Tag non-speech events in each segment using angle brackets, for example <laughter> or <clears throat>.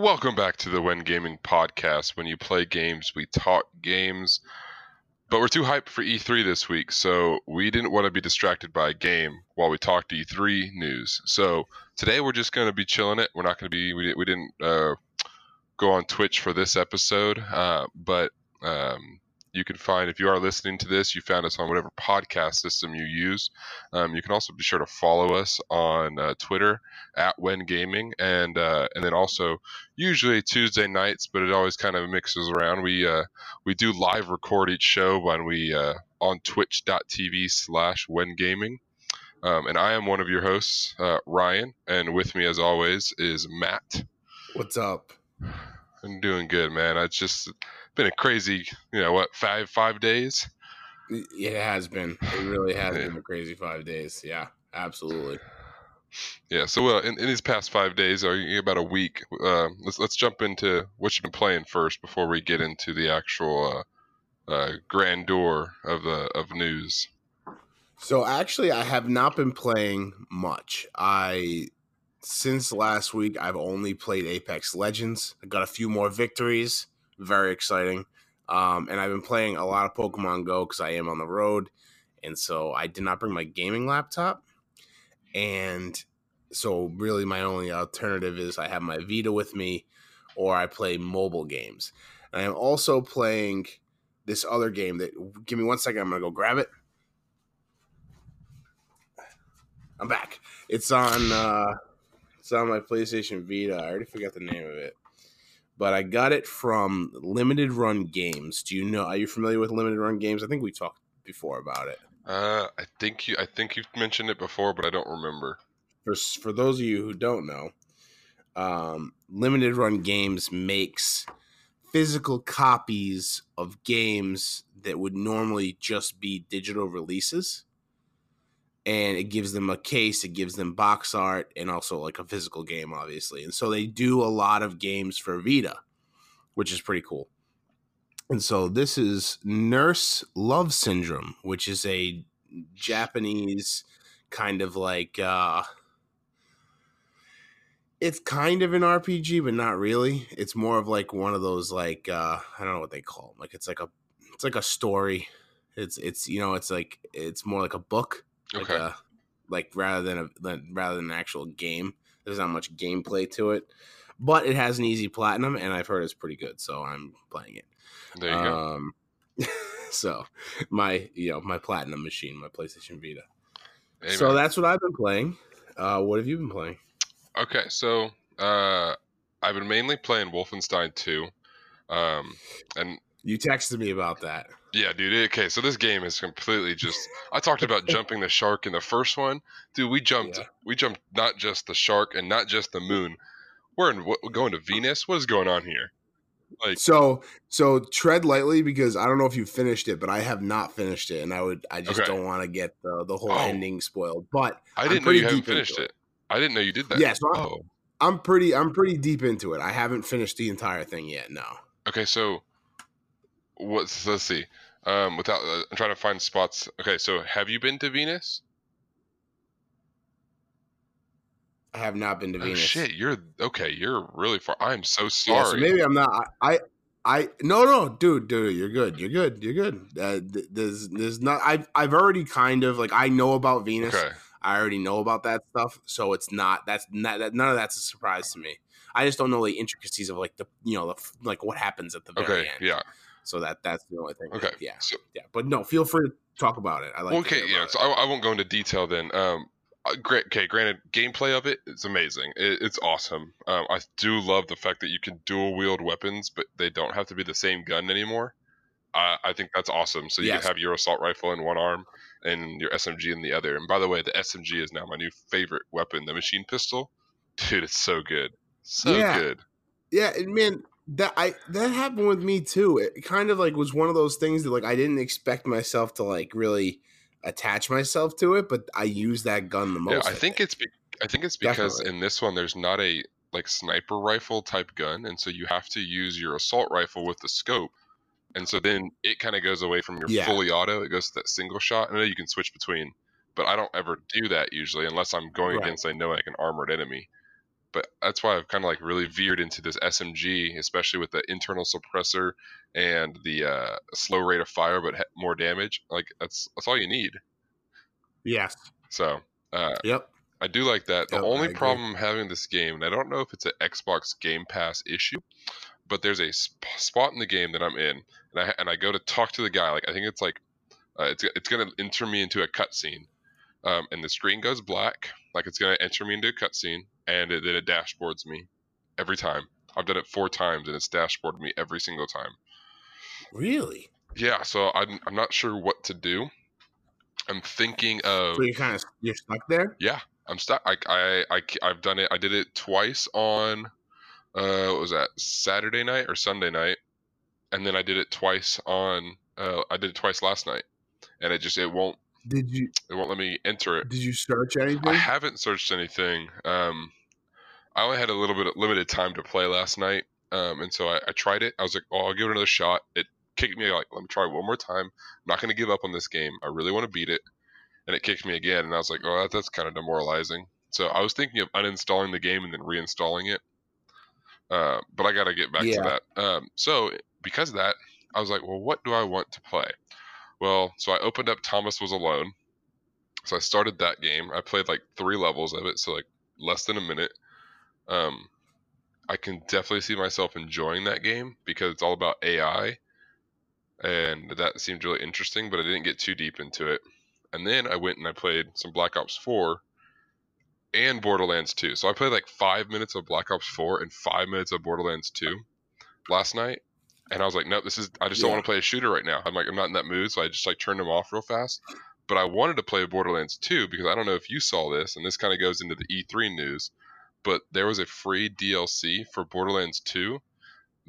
Welcome back to the When Gaming podcast. When you play games, we talk games. But we're too hyped for E3 this week, so we didn't want to be distracted by a game while we talked E3 news. So today we're just going to be chilling it. We're not going to be, we, we didn't uh, go on Twitch for this episode, uh, but um, you can find if you are listening to this you found us on whatever podcast system you use. Um, you can also be sure to follow us on uh, twitter at when gaming and uh, and then also usually tuesday nights but it always kind of mixes around. We uh, we do live record each show when we uh, on twitch.tv slash when gaming um, and i am one of your hosts uh, ryan and with me as always is matt. What's up? I'm doing good man. I just been a crazy, you know, what five five days. It has been. It really has yeah. been a crazy five days. Yeah, absolutely. Yeah. So, uh, in, in these past five days, or about a week, uh, let's let's jump into what you've been playing first before we get into the actual uh, uh, grandeur of the of news. So, actually, I have not been playing much. I since last week, I've only played Apex Legends. I got a few more victories very exciting. Um, and I've been playing a lot of Pokemon Go because I am on the road, and so I did not bring my gaming laptop, and so really my only alternative is I have my Vita with me, or I play mobile games. And I am also playing this other game that. Give me one second. I'm gonna go grab it. I'm back. It's on. uh It's on my PlayStation Vita. I already forgot the name of it but I got it from Limited Run Games. Do you know? Are you familiar with Limited Run Games? I think we talked before about it. Uh, I think you. I think you've mentioned it before, but I don't remember. For for those of you who don't know, um, Limited Run Games makes physical copies of games that would normally just be digital releases and it gives them a case, it gives them box art, and also like a physical game, obviously. And so they do a lot of games for Vita, which is pretty cool. And so this is Nurse Love Syndrome, which is a Japanese kind of like uh it's kind of an RPG, but not really. It's more of like one of those like uh I don't know what they call them. Like it's like a it's like a story. It's it's you know it's like it's more like a book like okay. A, like rather than a rather than an actual game. There's not much gameplay to it, but it has an easy platinum, and I've heard it's pretty good, so I'm playing it. There you um, go. <laughs> so my you know my platinum machine, my PlayStation Vita. Amen. So that's what I've been playing. Uh, what have you been playing? Okay, so uh, I've been mainly playing Wolfenstein 2. Um, and you texted me about that. Yeah, dude. Okay, so this game is completely just. I talked about <laughs> jumping the shark in the first one, dude. We jumped. Yeah. We jumped not just the shark and not just the moon. We're in, we're going to Venus. What is going on here? Like so, so tread lightly because I don't know if you finished it, but I have not finished it, and I would. I just okay. don't want to get the the whole oh. ending spoiled. But I didn't know you haven't finished it. it. I didn't know you did that. Yeah, so I'm, oh. I'm pretty. I'm pretty deep into it. I haven't finished the entire thing yet. No. Okay, so what's let's see. Um, without uh, I'm trying to find spots. Okay, so have you been to Venus? I have not been to oh, Venus. Shit, you're okay. You're really far. I'm so sorry. Yeah, so maybe I'm not. I, I, I, no, no, dude, dude, you're good. You're good. You're good. Uh, there's, there's not. I've, I've already kind of like I know about Venus. Okay. I already know about that stuff, so it's not. That's not. That, none of that's a surprise to me. I just don't know the intricacies of like the, you know, the, like what happens at the very okay, end. Yeah. So that that's the only thing. Okay. Yeah. So, yeah. But no, feel free to talk about it. I like. Okay. Yeah. So I, I, won't go into detail then. Um. Uh, great. Okay. Granted, gameplay of it is amazing. It, it's awesome. Um. I do love the fact that you can dual wield weapons, but they don't have to be the same gun anymore. Uh, I think that's awesome. So you yes. can have your assault rifle in one arm and your SMG in the other. And by the way, the SMG is now my new favorite weapon, the machine pistol. Dude, it's so good. So yeah. good. Yeah, and man, that I that happened with me too. It kind of like was one of those things that like I didn't expect myself to like really attach myself to it, but I use that gun the most. Yeah, I, I think, think, it's be- I think it's because Definitely. in this one there's not a like sniper rifle type gun, and so you have to use your assault rifle with the scope. And so then it kind of goes away from your yeah. fully auto. It goes to that single shot. I know you can switch between, but I don't ever do that usually unless I'm going right. against I know like an armored enemy. But that's why I've kind of like really veered into this SMG, especially with the internal suppressor and the uh, slow rate of fire, but more damage. Like that's that's all you need. Yes. So. Uh, yep. I do like that. The Yep, only problem having this game, and I don't know if it's an Xbox Game Pass issue, but there's a sp- spot in the game that I'm in, and I and I go to talk to the guy. Like I think it's like uh, it's it's gonna enter me into a cutscene, um, and the screen goes black, like it's gonna enter me into a cutscene, and it, then it dashboards me every time. I've done it four times, and it's dashboarded me every single time. Really? Yeah, so I'm I'm not sure what to do. I'm thinking of So you're kind of you're stuck there. Yeah, I'm stuck. I, I, I, have done it. I did it twice on, uh, what was that Saturday night or Sunday night, and then I did it twice on. Uh, I did it twice last night, and it just it won't Did you it won't let me enter it. did you search anything? I haven't searched anything. Um, I only had a little bit of limited time to play last night, um, and so I, I tried it. I was like, "Oh, I'll give it another shot." It kicked me like, "Let me try one more time." I'm not going to give up on this game. I really want to beat it, and it kicked me again, and I was like, "Oh, that, that's kind of demoralizing." So I was thinking of uninstalling the game and then reinstalling it, uh, but I got to get back Yeah. to that. Um, so because of that, I was like, "Well, what do I want to play?" Well, so I opened up Thomas Was Alone. So I started that game. I played like three levels of it, so like less than a minute. Um, I can definitely see myself enjoying that game because it's all about AI, and that seemed really interesting. But I didn't get too deep into it. And then I went and I played some Black Ops 4 and Borderlands 2. So I played like five minutes of Black Ops 4 and five minutes of Borderlands 2 last night. And I was like, no, this is. I just don't want to play a shooter right now. I'm like, I'm not in that mood, so I just like turned them off real fast. But I wanted to play Borderlands 2 because I don't know if you saw this, and this kind of goes into the E3 news. But there was a free DLC for Borderlands 2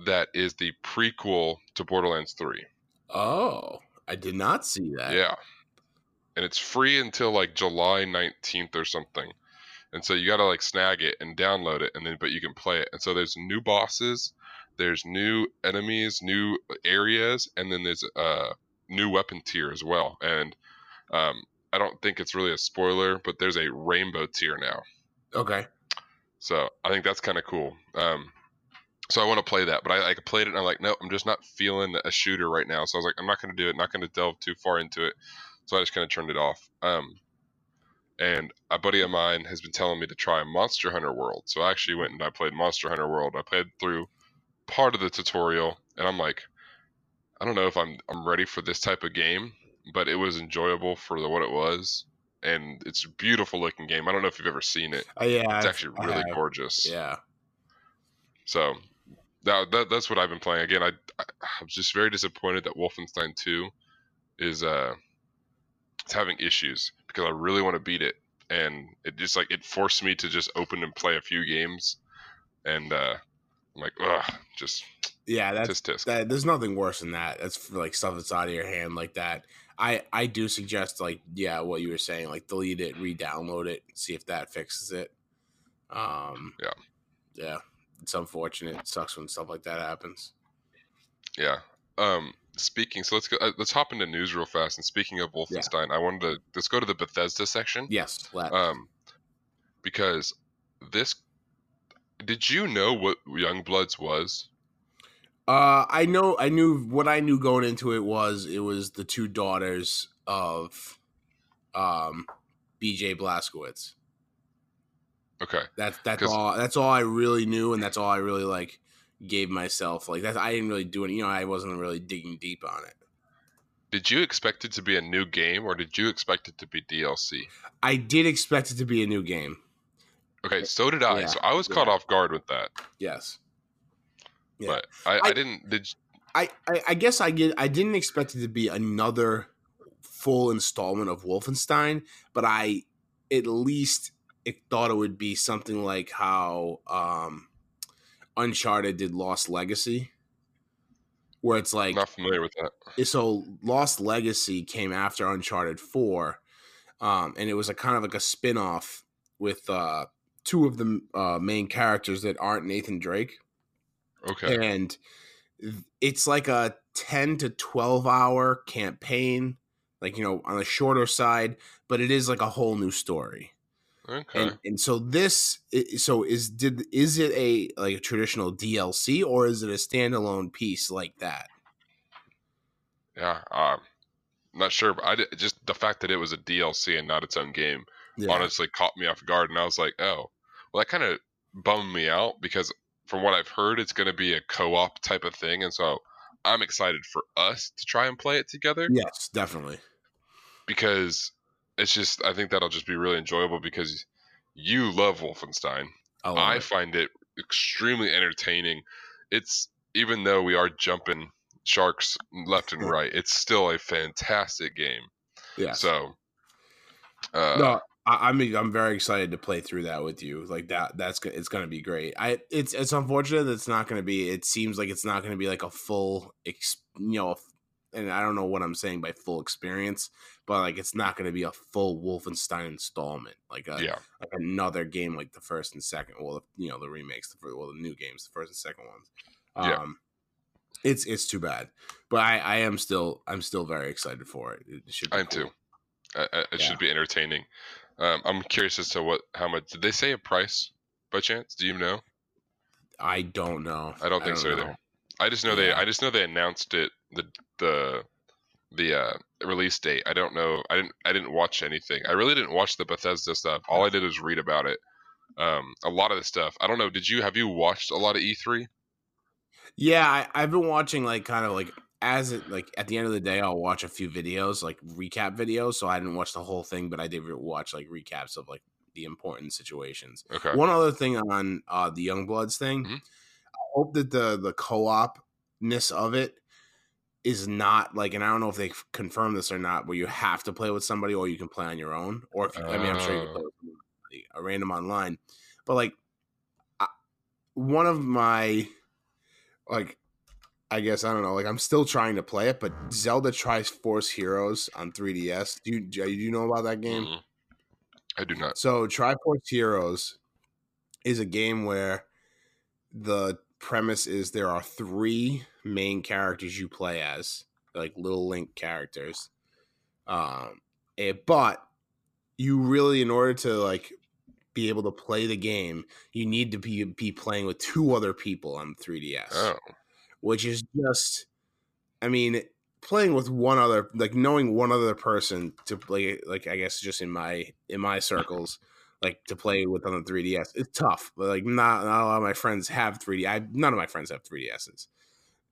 that is the prequel to Borderlands 3. Oh, I did not see that. Yeah. And it's free until like July 19th or something. And so you got to like snag it and download it and then but you can play it. And so there's new bosses, there's new enemies, new areas, and then there's a new weapon tier as well. And um I don't think it's really a spoiler, but there's a rainbow tier now. Okay. So I think that's kind of cool. Um, so I want to play that, but I, I played it and I'm like, no, I'm just not feeling a shooter right now. So I was like, I'm not going to do it. Not going to delve too far into it. So I just kind of turned it off. Um, and a buddy of mine has been telling me to try Monster Hunter World. So I actually went and I played Monster Hunter World. I played through part of the tutorial, and I'm like, I don't know if I'm I'm ready for this type of game, but it was enjoyable for the, what it was. And it's a beautiful looking game. I don't know if you've ever seen it. Uh, yeah. It's actually I really gorgeous. Yeah. So that, that that's what I've been playing. Again, I, I I'm just very disappointed that Wolfenstein 2 is uh it's having issues because I really want to beat it and it just like it forced me to just open and play a few games and uh I'm like ugh just Yeah. <tsk> That's tisk tisk. that. There's nothing worse than that. That's for, like stuff that's out of your hand like that. I I do suggest like yeah, what you were saying, like delete it, re-download it, see if that fixes it. Um. Yeah. Yeah. It's unfortunate. It sucks when stuff like that happens. Yeah. Um speaking so let's go uh, let's hop into news real fast and speaking of Wolfenstein, I wanted to let's go to the Bethesda section. Yes. Let, Um, because this, did you know what Youngbloods was? Uh, I know. I knew what I knew going into it was it was the two daughters of, um, B.J. Blazkowicz. Okay, That's that's all. That's all I really knew, and that's all I really like gave myself. Like that, I didn't really do it. You know, I wasn't really digging deep on it. did you expect it to be a new game or did you expect it to be DLC? I did expect it to be a new game. Okay, so did I. Yeah, so I was caught yeah. off guard with that, Yes. Yeah. but I, I, I- didn't. Did I, I, I guess I get I didn't expect it to be another full installment of Wolfenstein, but I at least it thought it would be something like how um Uncharted did Lost Legacy. Where it's like not familiar with that. so Lost Legacy came after Uncharted 4. Um, and it was a kind of like a spin-off with uh two of the uh, main characters that aren't Nathan Drake Okay, and it's like a 10 to 12 hour campaign like you know on the shorter side but it is like a whole new story Okay. And and so this so is did is it a like a traditional DLC or is it a standalone piece like that? yeah. Um, not sure, but I did, just the fact that it was a DLC and not its own game Yeah. honestly caught me off guard, and I was like, oh, well, that kind of bummed me out because from what I've heard, it's going to be a co-op type of thing, and so I'm excited for us to try and play it together Yes, definitely. because it's just I think that'll just be really enjoyable because you love Wolfenstein. I, love I it. find it extremely entertaining. It's even though we are jumping sharks left and <laughs> right, it's still a fantastic game. Yeah. So, uh, no, I, I mean, I'm very excited to play through that with you. Like that, that's it's going to be great. I it's it's unfortunate that it's not going to be. It seems like it's not going to be like a full, ex, you know, and I don't know what I'm saying by full experience, but like it's not going to be a full Wolfenstein installment, like a yeah, like another game like the first and second. Well, you know, the remakes, the well, the new games, the first and second ones. Um, Yeah. It's it's too bad, but I I am still I'm still very excited for it. It should. Be I am cool. too. I, it Yeah. should be entertaining. Um, I'm curious as to what how much did they say a price by chance? Do you know? I don't know. I don't think so either. I just know they I just know they announced it the the the uh, release date. I don't know. I didn't I didn't watch anything. I really didn't watch the Bethesda stuff. All I did was read about it. Um, a lot of the stuff. I don't know. Did you have you watched a lot of E E3? Yeah, I, I've been watching like kind of like as it like at the end of the day, I'll watch a few videos like recap videos. So I didn't watch the whole thing, but I did watch like recaps of like the important situations. Okay. One other thing on uh the Youngbloods thing, Mhm. I hope that the the co-op ness of it is not like, and I don't know if they confirm this or not, where you have to play with somebody or you can play on your own, or if you, I mean, I'm sure you can play Oh. with somebody, a random online, but like I, one of my like I guess I don't know. Like I'm still trying to play it, but Zelda Triforce Heroes on 3DS. Do you do you know about that game? Mhm. I do not. So Triforce Heroes is a game where the premise is there are three main characters you play as, like little Link characters. Um, eh, but you really, in order to like be able to play the game, you need to be be playing with two other people on 3DS Oh, which is just i mean playing with one other like knowing one other person to play like i guess just in my in my circles like to play with on the 3ds it's tough. But like not, not a lot of my friends have 3d i none of my friends have 3ds's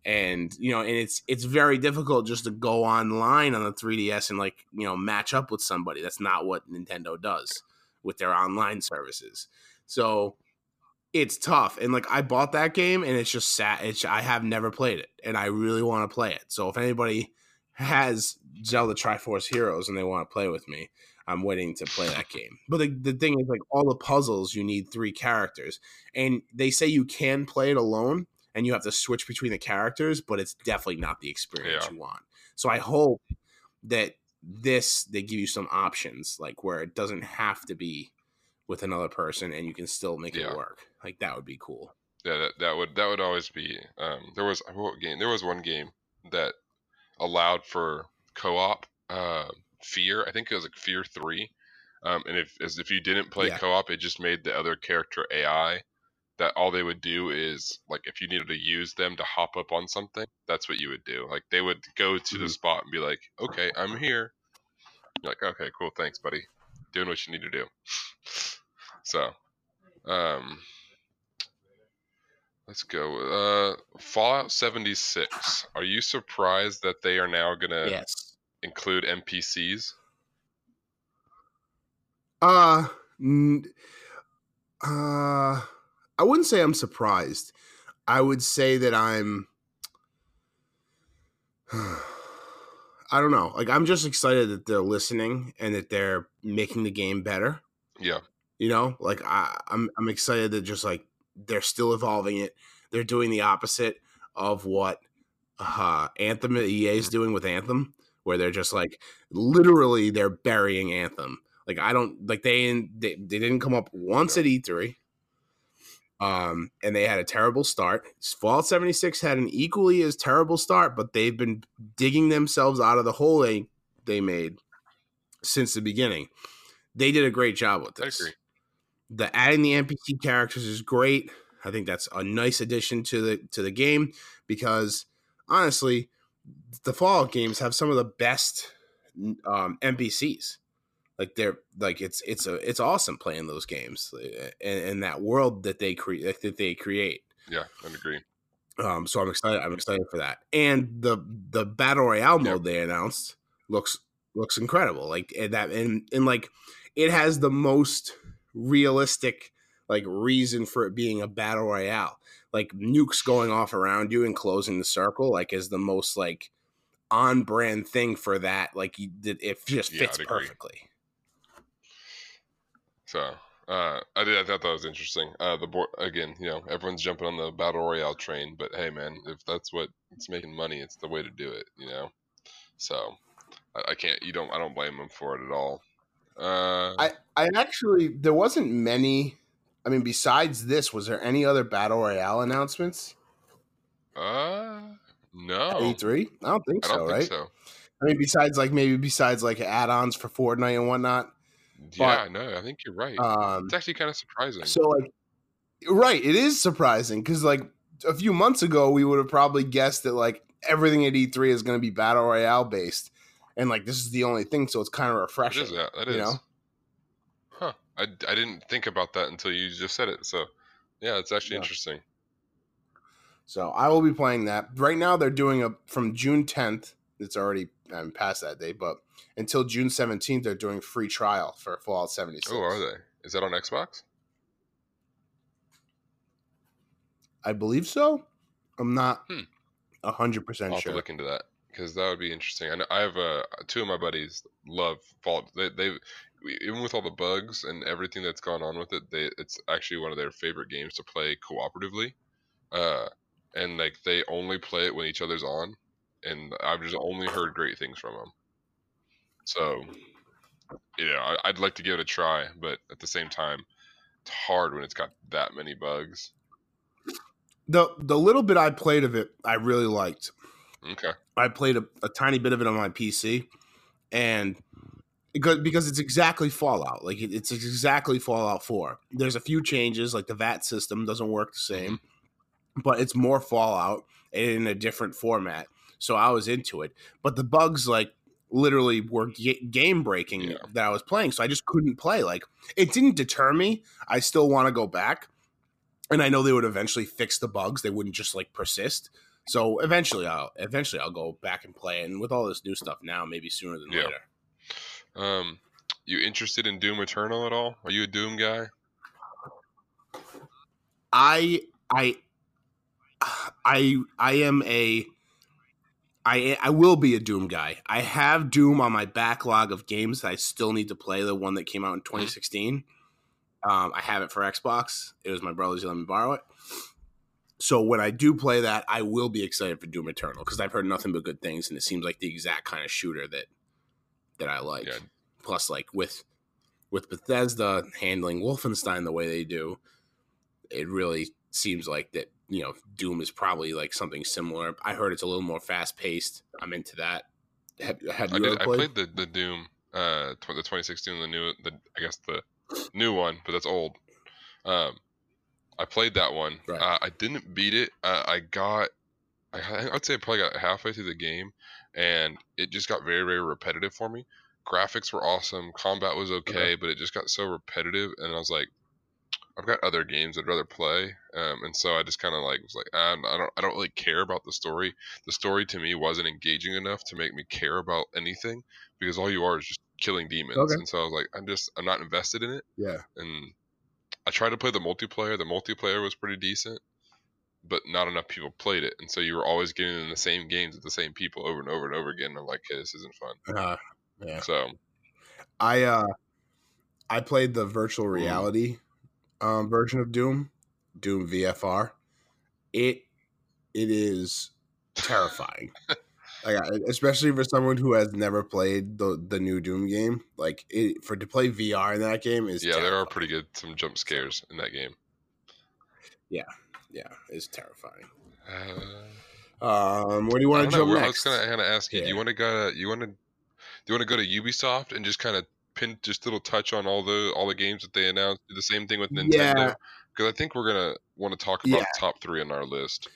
and you know and it's it's very difficult just to go online on the 3ds and like you know match up with somebody. That's not what nintendo does with their online services. So it's tough and like i bought that game and it's just sad. it's i have never played it and i really want to play it so if anybody has zelda triforce heroes and they want to play with me i'm waiting to play that game but the, the thing is like all the puzzles you need three characters and they say you can play it alone and you have to switch between the characters but it's definitely not the experience Yeah. you want so i hope that this they give you some options like where it doesn't have to be with another person and you can still make Yeah. it work like that would be cool yeah. That, that would that would always be. Um, there was what game? There was one game that allowed for co-op. Uh, Fear. I think it was like Fear Three. Um, and if as if you didn't play Yeah. co-op, it just made the other character AI. That all they would do is like if you needed to use them to hop up on something, that's what you would do. Like they would go to the Mhm. spot and be like, "Okay, I'm here." You're like, "Okay, cool, thanks, buddy." Doing what you need to do. So, um, let's go. Uh, Fallout 76. Are you surprised that they are now gonna yes include NPCs? uh n- uh i wouldn't say i'm surprised i would say that i'm <sighs> i don't know like i'm just excited that they're listening and that they're making the game better Yeah, you know like I, i'm i'm excited that just like they're still evolving it. They're doing the opposite of what uh anthem ea is doing with anthem where they're just like literally they're burying anthem. Like i don't like they they, they didn't come up once at e3 um and they had a terrible start. Fallout 76 had an equally as terrible start but they've been digging themselves out of the hole they they made since the beginning. They did a great job with I this. agree. The adding the NPC characters is great. I think that's a nice addition to the to the game because honestly, the Fallout games have some of the best um, NPCs. Like they're like it's it's a it's awesome playing those games and, and that world that they create that they create. Yeah, I agree. Um, so I'm excited. I'm excited for that. And the the battle royale mode they announced looks looks incredible. Like and that and and like it has the most realistic like reason for it being a battle royale. Like nukes going off around you and closing the circle, like is the most like on brand thing for that. Like it just fits yeah, perfectly. So uh, I did. I thought that was interesting. Uh, the board again. You know, everyone's jumping on the battle royale train, but hey, man, if that's what it's making money, it's the way to do it. You know, so I, I can't. You don't. I don't blame them for it at all. Uh, I I actually there wasn't many. I mean, besides this, was there any other battle royale announcements? Uh, no. E three? I don't think I don't so. Think right? So. I mean, besides like maybe besides like add-ons for Fortnite and whatnot. Yeah, but, no, I think you're right. Um, it's actually kind of surprising. So like, right, it is surprising because like a few months ago we would have probably guessed that like everything at E3 is going to be battle royale based, and like this is the only thing, so it's kind of refreshing. It is that. That is. Know? Huh. I, I didn't think about that until you just said it. So yeah, it's actually yeah. interesting. So I will be playing that. Right now they're doing a from June 10th. It's already I'm past that day, but until June 17th, they're doing free trial for Fallout 76. Oh, are they? Is that on Xbox? I believe so. I'm not hmm. a hundred percent sure. look into that because that would be interesting. I know I have uh, two of my buddies love Fallout. They, they even with all the bugs and everything that's gone on with it, they it's actually one of their favorite games to play cooperatively. Uh, and like they only play it when each other's on, and I've just only heard great things from them. So, you know, I, I'd like to give it a try, but at the same time, it's hard when it's got that many bugs. The the little bit I played of it, I really liked. Okay. I played a, a tiny bit of it on my PC, and because because it's exactly Fallout, like it, it's exactly Fallout Four. There's a few changes, like the VAT system doesn't work the same, mm-hmm. but it's more Fallout in a different format. So I was into it, but the bugs like literally were g- game breaking yeah. that I was playing. So I just couldn't play. Like it didn't deter me. I still want to go back. And I know they would eventually fix the bugs. They wouldn't just like persist. So eventually I'll eventually I'll go back and play. it. And with all this new stuff now, maybe sooner than yeah. later. Um you interested in Doom Eternal at all? Are you a Doom guy? I I <sighs> I I am a I I will be a Doom guy. I have Doom on my backlog of games that I still need to play. The one that came out in 2016. Um, I have it for Xbox. It was my brother's. He let me borrow it. So when I do play that, I will be excited for Doom Eternal because I've heard nothing but good things, and it seems like the exact kind of shooter that that I like. Yeah. Plus, like with with Bethesda handling Wolfenstein the way they do, it really seems like that you know, Doom is probably like something similar. I heard it's a little more fast paced. I'm into that. Have, have you I, did, played? I played the the Doom, uh, the 2016, the new, the I guess the new one, but that's old. Um, I played that one. Right. Uh, I didn't beat it. Uh, I got, I, I'd say I probably got halfway through the game, and it just got very very repetitive for me. Graphics were awesome, combat was okay, okay. but it just got so repetitive, and I was like, I've got other games I'd rather play, um, and so I just kind of like was like ah, I don't I don't really care about the story. The story to me wasn't engaging enough to make me care about anything because all you are is just killing demons, okay. and so I was like I'm just I'm not invested in it. Yeah, and I tried to play the multiplayer. The multiplayer was pretty decent, but not enough people played it, and so you were always getting in the same games with the same people over and over and over again. And I'm like, hey, this isn't fun. Uh, yeah. So, I uh, I played the virtual reality um, version of Doom, Doom VFR, it it is terrifying. <laughs> like, especially for someone who has never played the the new Doom game, like it, for to play VR in that game is yeah, terrifying. there are pretty good some jump scares in that game. Yeah, yeah, it's terrifying. Uh, um, where do you want to jump know, next? I was gonna of ask you. Yeah. Do you want to go? You want to? Do you want to go to Ubisoft and just kind of pin just little touch on all the all the games that they announced? Do the same thing with Nintendo. Yeah. Because I think we're gonna want to talk about Yeah. top three on our list.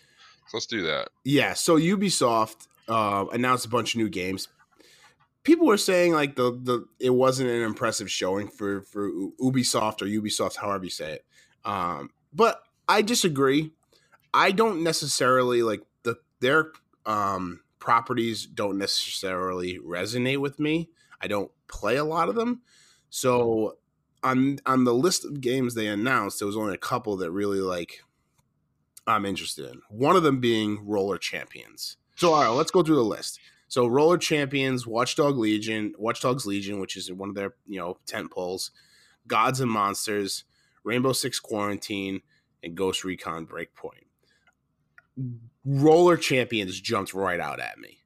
So let's do that. Yeah, so Ubisoft uh, announced a bunch of new games. People were saying like the the it wasn't an impressive showing for for Ubisoft or Ubisoft, however you say it. Um, but I disagree. I don't necessarily like the their um, properties don't necessarily resonate with me. I don't play a lot of them, so on on the list of games they announced, there was only a couple that really like I'm interested in. One of them being Roller Champions. So, all right, let's go through the list. So, Roller Champions, Watchdog Legion, Watchdogs Legion, which is one of their you know tent poles, Gods and Monsters, Rainbow Six Quarantine, and Ghost Recon Breakpoint. Roller Champions jumped right out at me.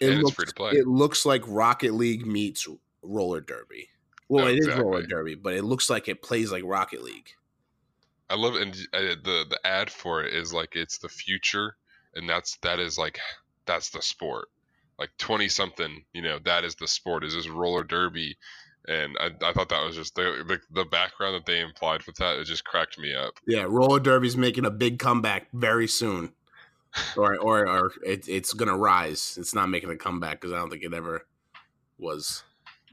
And it's looks, free to play. It looks like Rocket League meets Roller Derby. Well, Oh, it is Roller. Derby, but it looks like it plays like Rocket League. I love it, and uh, the the ad for it is like it's the future, and that's that is like that's the sport. Like twenty something, you know, that is the sport. Is this roller derby, and I, I thought that was just the, the the background that they implied with that. It just cracked me up. Yeah, roller derby's making a big comeback very soon, or or or it, it's gonna rise. It's not making a comeback because I don't think it ever was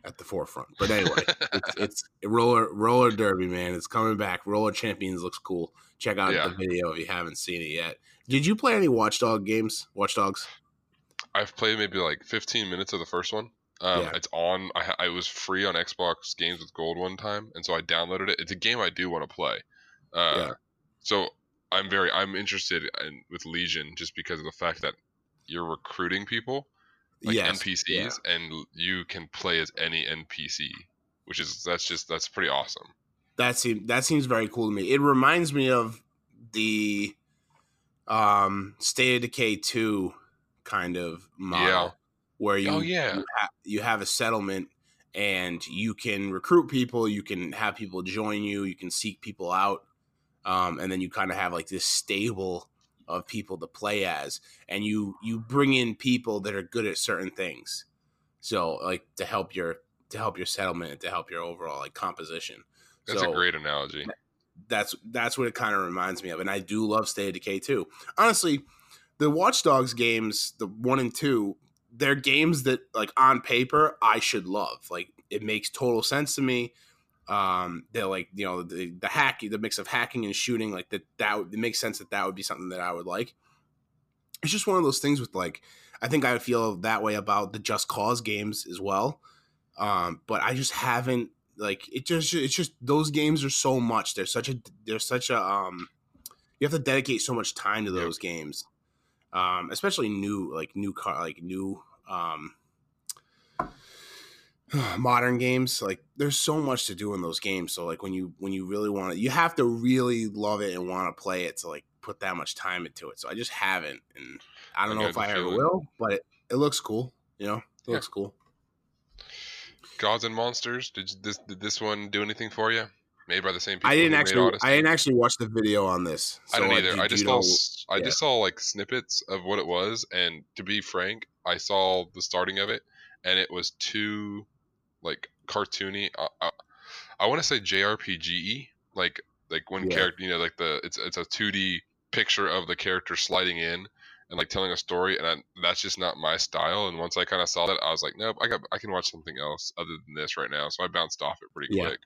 at the forefront. But anyway, it's, <laughs> it's roller roller derby, man. It's coming back. Roller champions looks cool. Check out Yeah. the video if you haven't seen it yet. Did you play any Watchdog games? Watchdogs? I've played maybe like 15 minutes of the first one. Um, Yeah. It's on. I, I was free on Xbox Games with Gold one time, and so I downloaded it. It's a game I do want to play. Uh, Yeah. So I'm very I'm interested in with Legion just because of the fact that you're recruiting people like yes. NPCs, yeah. and you can play as any NPC, which is that's just that's pretty awesome. That seems that seems very cool to me. It reminds me of the um State of Decay 2 kind of model Yeah. where you Oh, yeah. you, ha- you have a settlement and you can recruit people, you can have people join you, you can seek people out. Um, and then you kind of have like this stable of people to play as and you you bring in people that are good at certain things. So like to help your to help your settlement and to help your overall like composition. That's So- a great analogy. that's that's what it kind of reminds me of and i do love state of decay too. Honestly the watchdogs games the one and two they're games that like on paper i should love. Like it makes total sense to me. Um they're like you know the, the hack the mix of hacking and shooting like that that would, it makes sense that that would be something that i would like. It's just one of those things with like i think i feel that way about the just cause games as well. Um but i just haven't like it just it's just those games are so much. They're such a they're such a um you have to dedicate so much time to those games um especially new like new car like new um <sighs> modern games. Like there's so much to do in those games. So like when you when you really want it you have to really love it and want to play it to like put that much time into it. So i just haven't and i don't I know if i ever will but it, it looks cool you know? It Yeah. looks cool Gods and Monsters. Did this did this one do anything for you? Made by the same people. i didn't actually i didn't actually watch the video on this I didn't like, either. I just saw s- I yeah. just saw like snippets of what it was, and to be frank, I saw the starting of it, and it was too like cartoony. Uh, uh, I, I, I want to say JRPG, like like when Yeah. character, you know, like the it's it's a two D picture of the character sliding in and like telling a story, and I, that's just not my style. And once I kind of saw that, I was like, nope, I got I can watch something else other than this right now. So I bounced off it pretty Yeah. quick.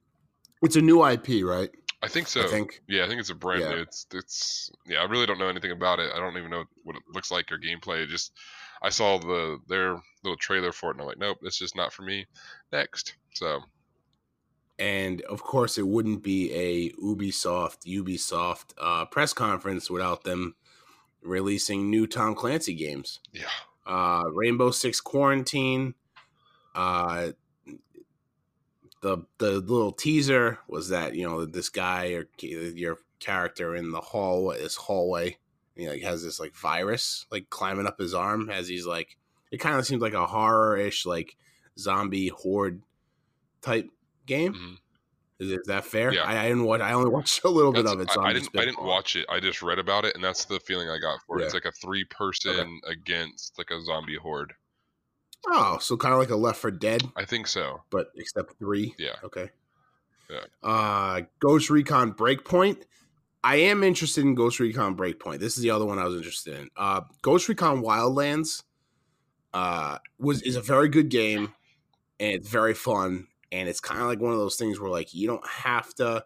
it's a new ip right I think so. i think Yeah, I think it's a brand Yeah. new. It's it's yeah. I really don't know anything about it. I don't even know what it looks like or gameplay. It just I saw the their little trailer for it, and I'm like, nope, it's just not for me. Next, so and of course it wouldn't be a ubisoft ubisoft uh, press conference without them releasing new tom clancy games. Yeah, uh, rainbow six quarantine uh, the the little teaser was that you know this guy or your character in the hallway this hallway he like has this like virus like climbing up his arm as he's like it kind of seems like a horror-ish like zombie horde type game. Mhm. Is, is that fair Yeah. I, I didn't watch i only <laughs> watched a little bit of it so I, I didn't I didn't watch it. I just read about it, and that's the feeling I got for it. It's like a three person against like a zombie horde. Oh, so kind of like a Left 4 Dead, I think so. but except three. Yeah. Okay. Yeah. Uh, Ghost Recon Breakpoint. I am interested in Ghost Recon Breakpoint. This is the other one I was interested in. Uh, Ghost Recon Wildlands uh, was is a very good game, and it's very fun. And it's kind of like one of those things where like you don't have to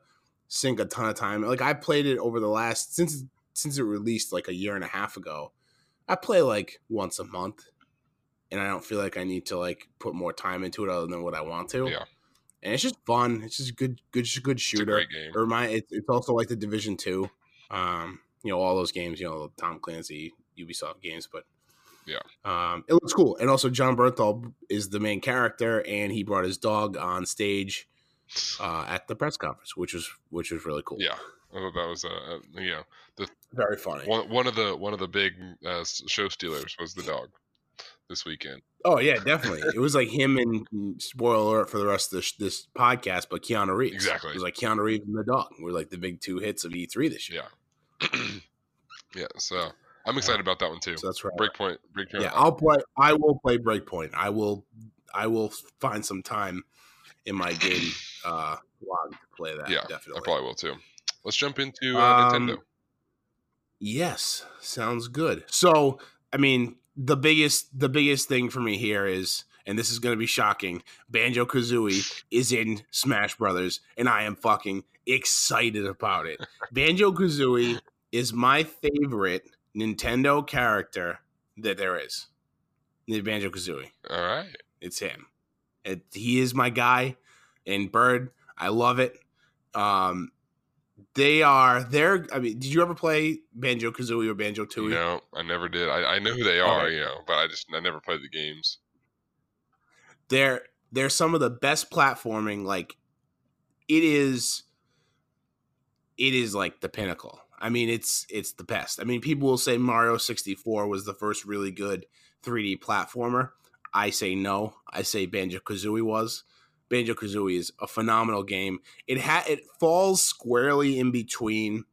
sink a ton of time. Like I played it over the last since since it released like a year and a half ago. I play like once a month, and I don't feel like I need to like put more time into it other than what I want to. Yeah. and it's just fun. It's just a good, good, good It's shooter. great game. It remind it's, it's also like the Division Two, um, you know, all those games, you know, Tom Clancy, Ubisoft games, but Yeah. um, it looks cool. And also, Jon Bernthal is the main character, and he brought his dog on stage uh, at the press conference, which was which was really cool. Yeah. I thought that was uh, you know very funny. one one of the one of the big uh, show stealers was the dog this weekend. Oh yeah, definitely. it was like him and mm, spoiler alert for the rest of this, this podcast, but Keanu Reeves. Exactly. It was like Keanu Reeves and the dog were like the big two hits of E3 this year. Yeah. <clears throat> yeah. So I'm excited about that one too. So that's right. Breakpoint. Breakpoint. Yeah, I'll play. I will play Breakpoint. I will. I will find some time in my game <clears throat> uh, log to play that. yeah. definitely. I probably will too. Let's jump into uh, Um, Nintendo. Yes, sounds good. So, I mean, the biggest the biggest thing for me here is, and this is going to be shocking. Banjo Kazooie is in Smash Brothers, and I am fucking excited about it. Banjo Kazooie is my favorite Nintendo character that there is. The Banjo Kazooie. All right. It's him. It, he is my guy. And Bird, I love it. Um, they are. They're. I mean, did you ever play Banjo Kazooie or Banjo Tooie? No, I never did. I, I know who they are, Okay. you know, but I just I never played the games. They're they're some of the best platforming. Like, it is. It is like the pinnacle. I mean, it's it's the best. I mean, people will say Mario sixty four was the first really good three D platformer. I say no. I say Banjo Kazooie was. Banjo Kazooie is a phenomenal game. It ha- it falls squarely in between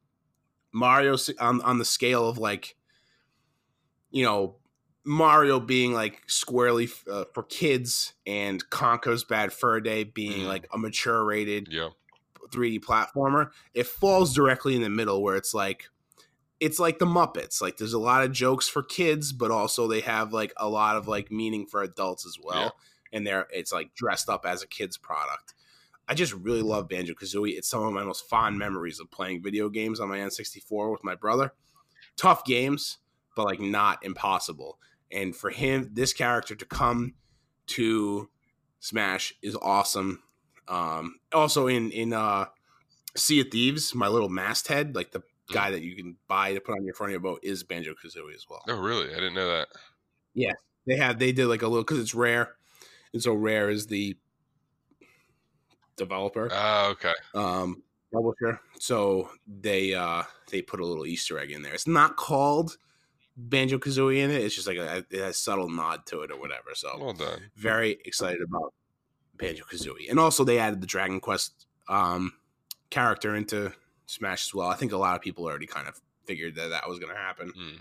Mario on on the scale of like, you know, Mario being like squarely f- uh, for kids and Conker's Bad Fur Day being Mhm. like a mature rated Yeah. 3D platformer. It falls directly in the middle where it's like it's like the Muppets. Like there's a lot of jokes for kids, but also they have like a lot of like meaning for adults as well. Yeah. And they're it's like dressed up as a kid's product. I just really love Banjo Kazooie. It's some of my most fond memories of playing video games on my N64 with my brother. Tough games, but like not impossible. And for him, this character to come to Smash is awesome. Um, also in in uh, Sea of Thieves, my little masthead, like the guy that you can buy to put on your front of your boat, is Banjo Kazooie as well. Oh, really? I didn't know that. Yeah, they have they did like a little because it's rare, and so rare is the developer Ah, okay. um publisher. So they uh they put a little Easter egg in there. It's not called Banjo Kazooie in it. It's just like a, it has subtle nod to it or whatever. So Well done. very excited about Banjo Kazooie. And also they added the Dragon Quest um character into Smash as well. I think a lot of people already kind of figured that that was going to happen. Mm.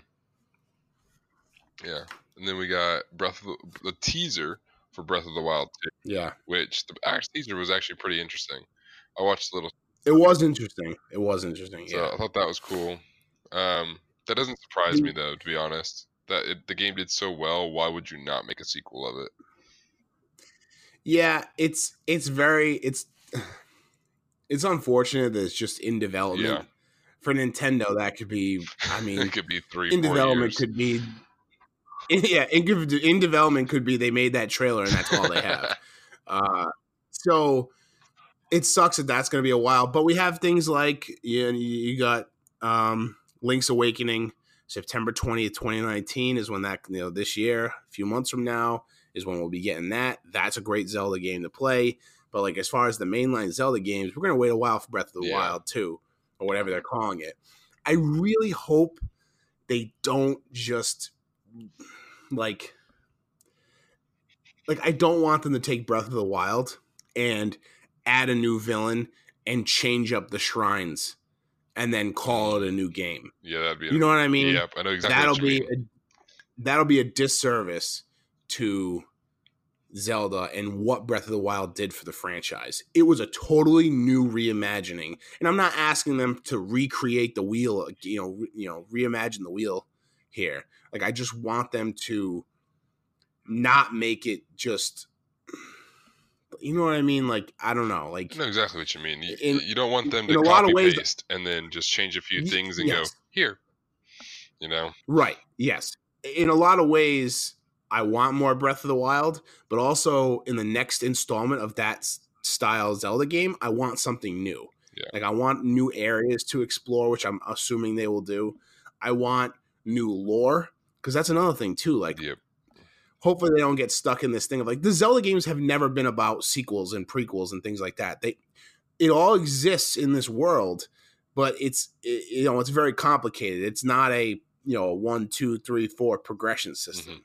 Yeah. And then we got Breath of the, the teaser for Breath of the Wild 2, Yeah. which the actual teaser was actually pretty interesting. I watched a little, It was interesting. It was interesting. so Yeah. I thought that was cool. Um, that doesn't surprise me though, to be honest. That it, the game did so well. Why would you not make a sequel of it? Yeah, it's it's very it's <sighs> it's unfortunate that it's just in development. Yeah. For Nintendo, that could be. I <laughs> mean, it could be three, in development years. could be. <laughs> Yeah, in, in development could be they made that trailer and that's all they have. <laughs> uh, so it sucks that that's going to be a while, but we have things like you, you got um, Link's Awakening, September twentieth, twenty nineteen is when that you know this year, a few months from now is when we'll be getting that. That's a great Zelda game to play. But like as far as the mainline Zelda games, we're gonna wait a while for Breath of the Yeah. Wild too, or whatever they're calling it. I really hope they don't just like like I don't want them to take Breath of the Wild and add a new villain and change up the shrines and then call it a new game. yeah, that'd be. You know what I mean? Yep, I know exactly. that'll what you be mean. a, that'll be a disservice to Zelda and what Breath of the Wild did for the franchise. It was a totally new reimagining, and I'm not asking them to recreate the wheel, you know, you know, reimagine the wheel here. Like I just want them to not make it just you know what I mean? Like I don't know, like I know exactly what you mean. You, in- you don't want them to a lot of copy ways- paste and then just change a few things and yes. go here. You know, Right. Yes. In a lot of ways, I want more Breath of the Wild, but also in the next installment of that style Zelda game, I want something new. Yeah. Like I want new areas to explore, which I'm assuming they will do. I want new lore because that's another thing too. Like Yep. hopefully they don't get stuck in this thing of like the Zelda games have never been about sequels and prequels and things like that. They it all exists in this world, but it's it, you know it's very complicated. It's not a you know a one two three four progression system Mm-hmm.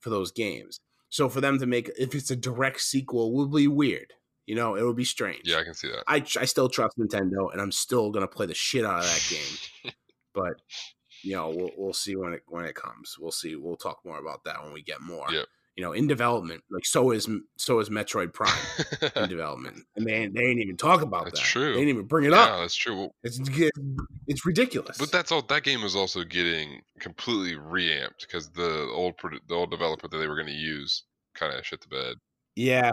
For those games. So for them to make if it's a direct sequel would be weird. You know, it would be strange. yeah, I can see that. I I still trust Nintendo, and I'm still gonna play the shit out of that game. <laughs> but you know, we'll we'll see when it when it comes. We'll see. We'll talk more about that when we get more. Yep. You know, in development, like so is so is Metroid Prime in <laughs> development, and they ain't- they ain't even talk about That's that. true. They ain't even bring it yeah, up. that's true. It's it's ridiculous. But that's all. That game was also getting completely reamped because the old the old developer that they were going to use kind of shit the bed. yeah,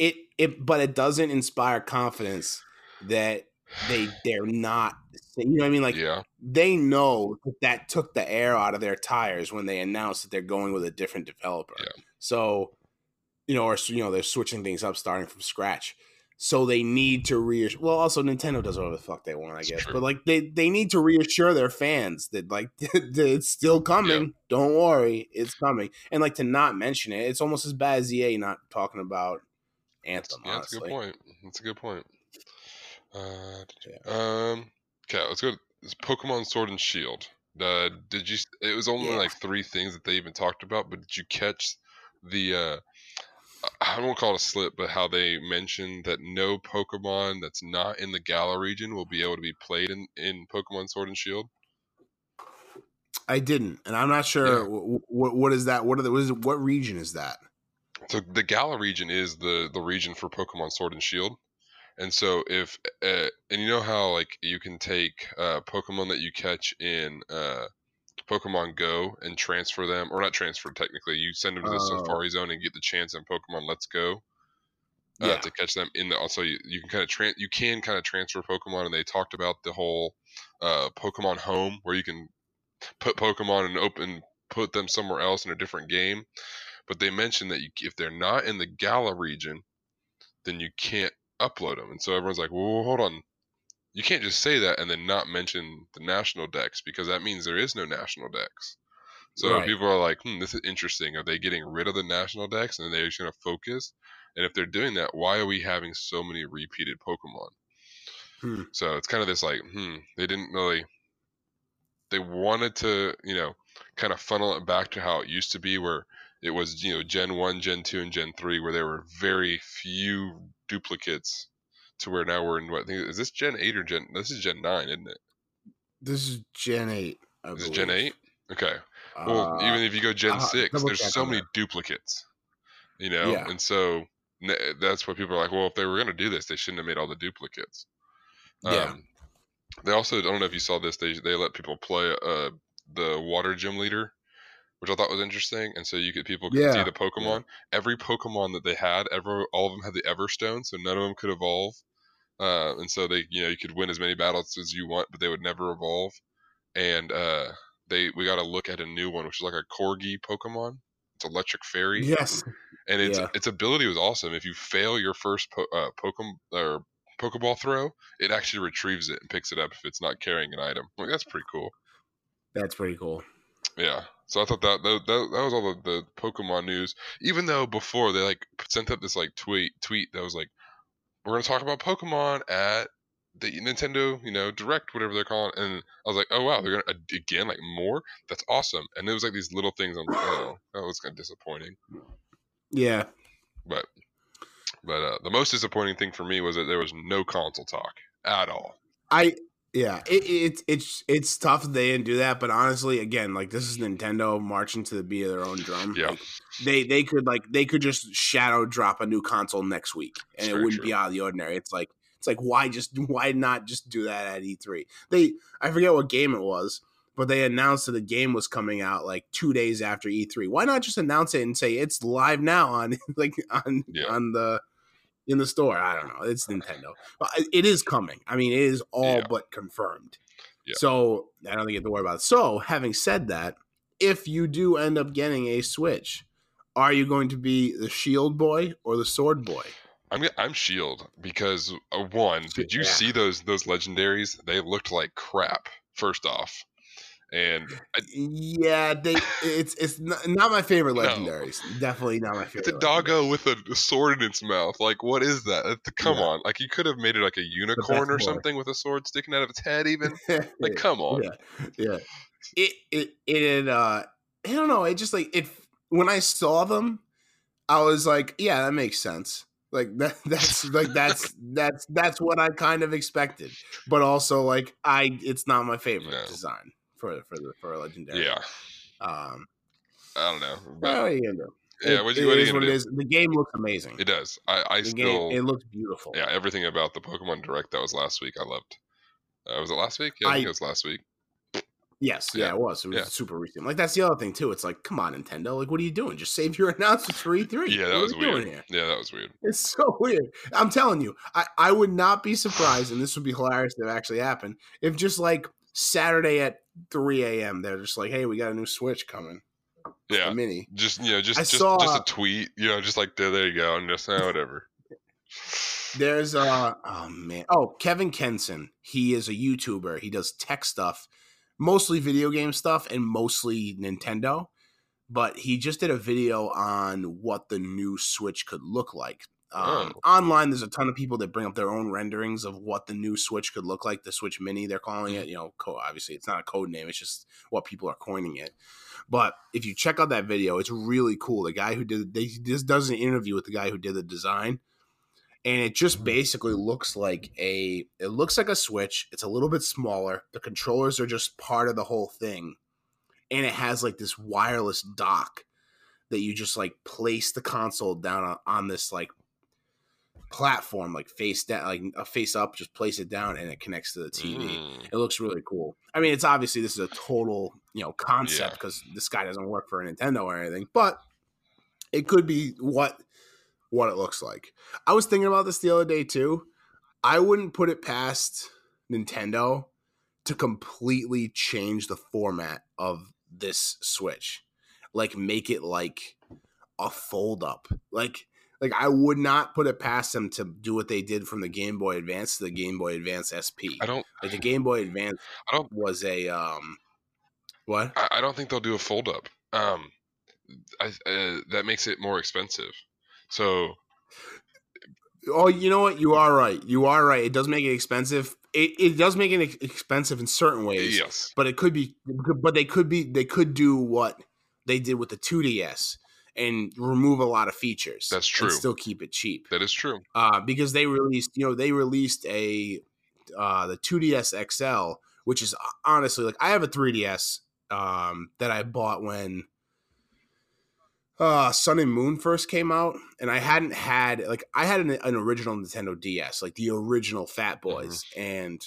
it it but it doesn't inspire confidence that they they're not. You know what I mean? Like yeah, they know that that took the air out of their tires when they announced that they're going with a different developer. Yeah. So, you know, or you know, they're switching things up, starting from scratch. So they need to reassure. Well, also Nintendo does whatever the fuck they want, I guess. But like they they need to reassure their fans that like <laughs> that it's still coming. Don't worry, it's coming. And like to not mention it, it's almost as bad as EA not talking about Anthem. yeah, that's a good point. That's a good point. Uh, um, okay, let's go. It's Pokemon Sword and Shield. Uh, did you? It was only Yeah. like three things that they even talked about, but did you catch the? uh I won't call it a slip, but how they mentioned that no Pokemon that's not in the Galar region will be able to be played in, in Pokemon Sword and Shield. I didn't, and I'm not sure Yeah. what what is that. What are the what, is, what region is that? So the Galar region is the the region for Pokemon Sword and Shield, and so if uh, and you know how like you can take uh, Pokemon that you catch in uh, Pokemon Go and transfer them, or not transfer technically, you send them to the Oh. Safari Zone and get the chance in Pokemon Let's Go. Uh, Yeah. to catch them in the also you, you can kind of tran you can kind of transfer Pokemon and they talked about the whole uh, Pokemon Home where you can put Pokemon and open put them somewhere else in a different game but they mentioned that you, if they're not in the Galar region, then you can't upload them. And so everyone's like, "Well, hold on, you can't just say that and then not mention the national Dex because that means there is no national Dex." So Right. people are like, "Hmm, this is interesting. Are they getting rid of the national Dex and they're just going to focus?" And if they're doing that, why are we having so many repeated Pokemon? Hmm. So it's kind of this like, hmm, they didn't really. They wanted to, you know, kind of funnel it back to how it used to be, where it was you know gen 1 gen 2 and gen 3 where there were very few duplicates to where now we're in what is this gen 8 or gen this is gen 9 isn't it This is Gen Eight. I is it gen 8 okay well Uh, even if you go gen I'll 6 there's so many that. duplicates you know Yeah. and so that's what people are like well if they were going to do this they shouldn't have made all the duplicates Yeah. um, they also I don't know if you saw this they they let people play uh the water gym leader which I thought was interesting. And so you could people could see the Pokemon. Every Pokemon that they had, ever all of them had the Everstone, so none of them could evolve. Uh, and so they, you know, you could win as many battles as you want, but they would never evolve. And uh, they, we got to look at a new one, which is like a Corgi Pokemon. It's Electric Fairy, yes. and its yeah. its ability was awesome. If you fail your first po- uh, Pokemon or Pokeball throw, it actually retrieves it and picks it up if it's not carrying an item. Like, that's pretty cool. That's pretty cool. Yeah. So I thought that that, that, that was all the, the Pokemon news. Even though before they like sent up this like tweet tweet that was like, we're gonna talk about Pokemon at the Nintendo, you know, Direct, whatever they're calling. It. And I was like, oh wow, they're gonna again like more. That's awesome. And it was like these little things. on oh, that was kind of disappointing. Yeah. But but uh, the most disappointing thing for me was that there was no console talk at all. I Yeah, it, it it's it's tough that they didn't do that, but honestly, again, like this is Nintendo marching to the beat of their own drum. Yeah. Like, they they could like they could just shadow drop a new console next week, and It's it wouldn't true. be out of the ordinary. It's like it's like why just why not just do that at E3? They I forget what game it was, but they announced that the game was coming out like two days after E3. Why not just announce it and say it's live now on <laughs> like on Yeah. on the in the store? I don't know. It's Nintendo, but it is coming. I mean, it is all Yeah. but confirmed. Yeah. So I don't think you have to worry about it. So having said that, if you do end up getting a Switch, are you going to be the Shield Boy or the Sword Boy? I'm I'm Shield because uh, one, did you Yeah. see those those legendaries? They looked like crap. First off, and I, Yeah, they. It's it's not, not my favorite No. legendaries. Definitely not my favorite. it's a doggo with a, a sword in its mouth. Like, what is that? Come Yeah. on! Like, you could have made it like a unicorn or something with a sword sticking out of its head. Even like, <laughs> come on. yeah, yeah. It it it uh I don't know. It just like it when I saw them, I was like, yeah, that makes sense. Like <laughs> that that's like that's <laughs> that's that's what I kind of expected. But also like I it's not my favorite No. design for for the for a legendary. Yeah, Um I don't know. But, well, what you gonna yeah, It- what, you- what you what do? The game looks amazing. It does. I, I the still game it looks beautiful. yeah everything about the Pokemon Direct that was last week. I loved. Uh, was it last week? Yeah, I, think I- it was last week. Yes, yeah, Yeah. it was. It was Yeah. super recent. Like that's the other thing too. It's like, come on, Nintendo. Like, what are you doing? Just save your announcements for E3. Yeah, What that are was weird. Yeah, that was weird. It's so <laughs> weird. I'm telling you, I, I would not be surprised, and this would be hilarious if it actually happened, if just like Saturday at 3 a.m. they're just like, hey, we got a new Switch coming. Yeah, A mini. just you know, just I just, saw- just a tweet. You know, just like there, there you go, and just uh, whatever. There's uh oh man. Oh, Kevin Kenson. He is a YouTuber. He does tech stuff, mostly video game stuff and mostly Nintendo. But he just did a video on what the new Switch could look like. Um, Online, there's a ton of people that bring up their own renderings of what the new Switch could look like. The Switch Mini, they're calling it. You know, co- obviously it's not a code name. It's just what people are coining it. But if you check out that video, it's really cool. The guy who did they just does an interview with the guy who did the design, and it just basically looks like a it looks like a switch it's a little bit smaller the controllers are just part of the whole thing and it has like this wireless dock that you just like place the console down on, on this like platform like face down like a face up just place it down and it connects to the tv Mm, it looks really cool. I mean it's obviously this is a total you know concept Yeah. because this guy doesn't work for nintendo or anything but it could be what what it looks like. I was thinking about this the other day too. I wouldn't put it past nintendo to completely change the format of this switch like make it like a fold up like like i would not put it past them to do what they did from the game boy advance to the game boy advance sp I don't. like the Game Boy Advance I don't- was a um what? I, I don't think they'll do a fold up. Um, I, uh, that makes it more expensive. So Oh, you know what? You are right. You are right. It does make it expensive. It, it does make it expensive in certain ways, yes, but it could be. But they could be. They could do what they did with the 2DS and remove a lot of features. That's true. And still keep it cheap. that is true. uh, because they released, you know, they released a uh, the 2DS XL, which is honestly like I have a 3DS um, that I bought when uh, Sun and Moon first came out, and I hadn't had like I had an, an original Nintendo DS, like the original Fat Boys, and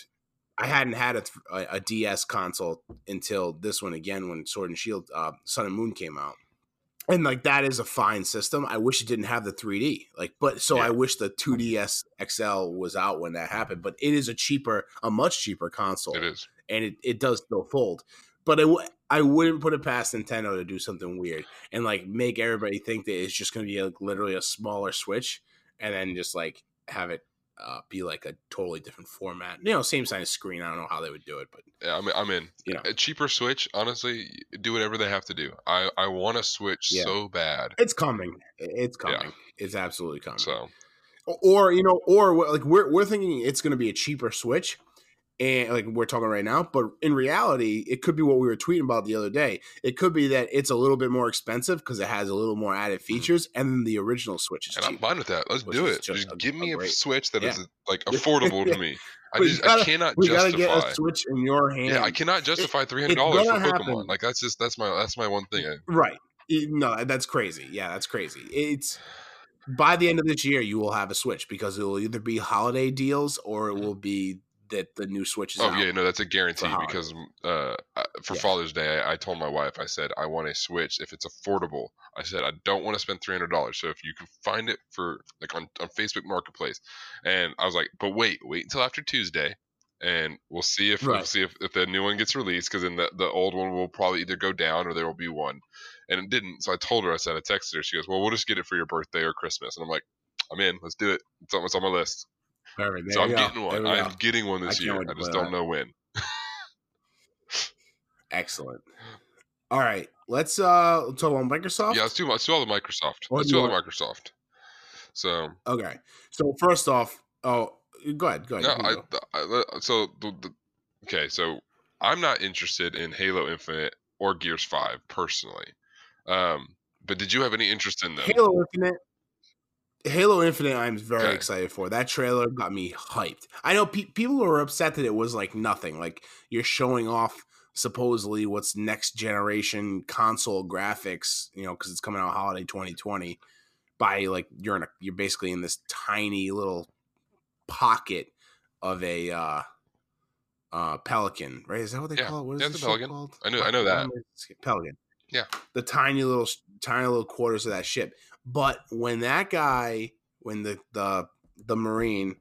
I hadn't had a, a, a DS console until this one again when Sword and Shield, uh, Sun and Moon came out. And like that is a fine system. I wish it didn't have the 3D. Like, but so Yeah. I wish the 2DS XL was out when that happened. But it is a cheaper, a much cheaper console, It is. and it, it does still fold. But it, w- I wouldn't put it past Nintendo to do something weird and like make everybody think that it's just going to be like literally a smaller Switch, and then just like have it uh, be like a totally different format. You know, same size screen. I don't know how they would do it, but Yeah, I'm, I'm in. You know. A cheaper Switch, honestly, do whatever they have to do. I, I want a Switch Yeah. so bad. it's coming. It's Yeah. coming. It's absolutely coming. So or you know, or like we're we're thinking it's going to be a cheaper Switch, and like we're talking right now. But in reality, it could be what we were tweeting about the other day. It could be that it's a little bit more expensive because it has a little more added features, and then the original Switch is Mm-hmm. and I'm fine with that. Let's do it. just Just a- give me a great- Switch that is yeah. like <laughs> affordable to me. I just gotta- I cannot We gotta justify. get a Switch in your hand. yeah, I cannot justify three hundred dollars for gonna Pokemon. happen. Like that's just that's my that's my one thing. I, Right. No, that's crazy. Yeah, that's crazy. It's by the end of this year, you will have a Switch because it will either be holiday deals or it will be that the new Switch is oh yeah, no, that's a guarantee because uh, for Yeah. Father's Day, I, I told my wife, I said I want a Switch if it's affordable. I said I don't want to spend three hundred dollars. So if you can find it for like on, on Facebook Marketplace, and I was like, but wait, wait until after Tuesday, and we'll see if we'll see if, if the new one gets released because then the the old one will probably either go down or there will be one, and it didn't. So I told her, I said, I texted her. She goes, well, we'll just get it for your birthday or Christmas, and I'm like, I'm in. Let's do it. It's on, it's on my list. Perfect. so I'm go. getting one. I'm go. getting one this can't year. I just don't that. know when. Excellent. All right, let's uh talk about Microsoft. Yeah, let's do let's do all the Microsoft. Or let's do all the Microsoft. So Okay. So first off, oh, go ahead. Go ahead. no, can I. I so the, the, okay, so I'm not interested in Halo Infinite or Gears Five personally. Um, but did you have any interest in them? Halo Infinite. Halo Infinite, I'm very Okay. excited for. That trailer got me hyped. I know pe- people were upset that it was like nothing. Like you're showing off supposedly what's next generation console graphics, you know, because it's coming out holiday 2020. By like you're in a you're basically in this tiny little pocket of a uh uh pelican, right? Is that what they Yeah. call it? What is Yeah, the it's a ship pelican. called? I know- I know that. Pelican. Yeah. The tiny little tiny little quarters of that ship. But when that guy, when the the the marine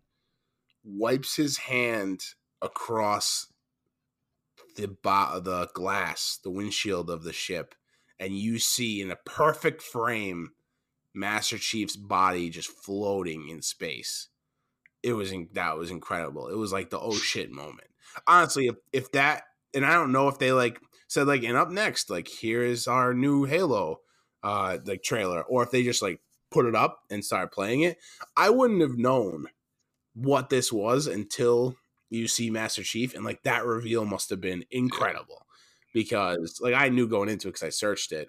wipes his hand across the bo- the glass, the windshield of the ship, and you see in a perfect frame Master Chief's body just floating in space. It was in, that was incredible. It was like the oh shit moment. Honestly, if, if that and I don't know if they like said like and up next like here is our new Halo uh like trailer or if they just like put it up and start playing it. I wouldn't have known what this was until you see Master Chief and like that reveal must have been incredible because like I knew going into it because I searched it,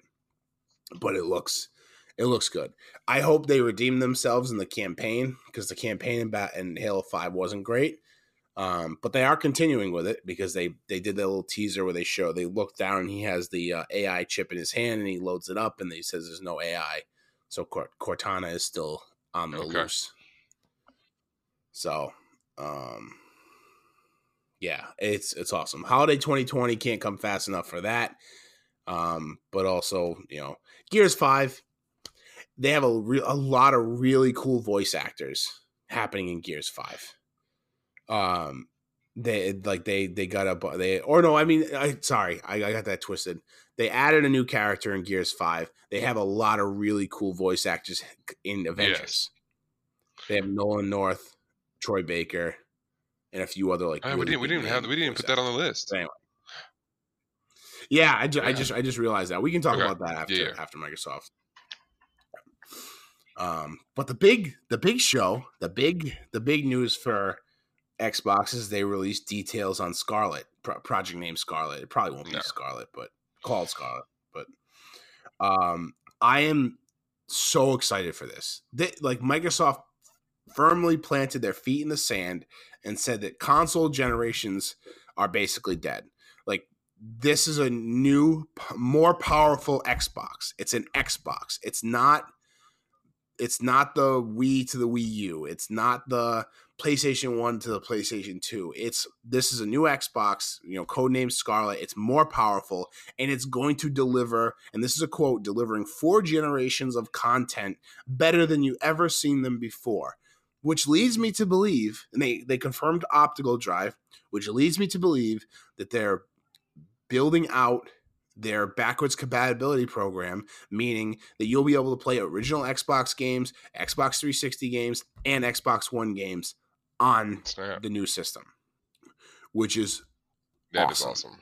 but it looks it looks good. I hope they redeem themselves in the campaign because the campaign in, Bat- in Halo Five wasn't great. Um, but they are continuing with it because they they did that little teaser where they show they look down and he has the uh, AI chip in his hand and he loads it up and he says there's no AI, so Cort- Cortana is still on the Okay. loose. So, um, yeah, it's it's awesome. Holiday 2020 can't come fast enough for that. Um, but also, you know, Gears 5, they have a re- a lot of really cool voice actors happening in Gears 5. Um they like they they got up they or no, I mean I sorry, I, I got that twisted. They added a new character in Gears 5. They have a lot of really cool voice actors in Avengers. They have Nolan North, Troy Baker, and a few other like Oh, we didn't we didn't have we didn't put that on the list. Anyway. Yeah, I, ju- I just I just realized that. We can talk Okay. about that after Yeah, yeah. after Microsoft. Um, but the big the big show, the big the big news for Xbox is they released details on Scarlett, pro- project name Scarlett. It probably won't be No. Scarlett, but called Scarlett. But um, I am so excited for this. They, like Microsoft firmly planted their feet in the sand and said that console generations are basically dead. Like this is a new, p- more powerful Xbox. It's an Xbox. It's not. It's not the Wii to the Wii U. It's not the PlayStation One to the PlayStation Two. It's this is a new Xbox. You know, codename Scarlett. It's more powerful and it's going to deliver. And this is a quote: delivering four generations of content better than you ever seen them before. Which leads me to believe, and they they confirmed optical drive, which leads me to believe that they're building out their backwards compatibility program, meaning that you'll be able to play original Xbox games, Xbox 360 games, and Xbox One games on Snap. the new system, which is That is awesome. awesome.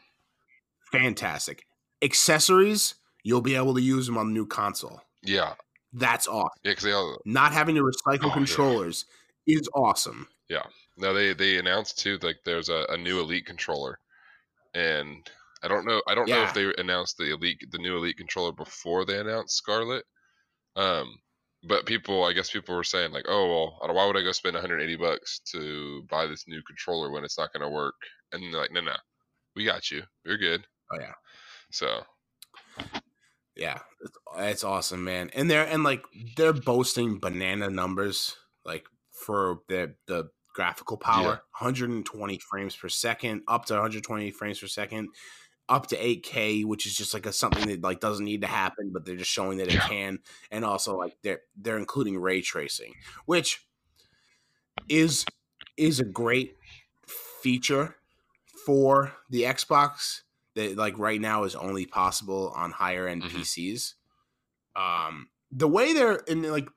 fantastic. Accessories, you'll be able to use them on the new console. Yeah. That's awesome. Yeah, because they all Not having to recycle Oh, yeah. controllers is awesome. Yeah. No, they they announced too like there's a, a new elite controller, and I don't know I don't know if they announced the elite the new elite controller before they announced Scarlett, um, but people, I guess people were saying like, oh well, why would I go spend 180 bucks to buy this new controller when it's not going to work? And they're like, no, no, we got you. You're good. Oh yeah. So. Yeah, it's, it's awesome, man. And they're and like they're boasting banana numbers like for the the graphical power, yeah. 120 frames per second, up to 120 frames per second up to 8K, which is just like a something that like doesn't need to happen, but they're just showing that it yeah. can. And also like they're they're including ray tracing, which is is a great feature for the Xbox that like right now is only possible on higher end mm-hmm. PCs. Um the way they're in like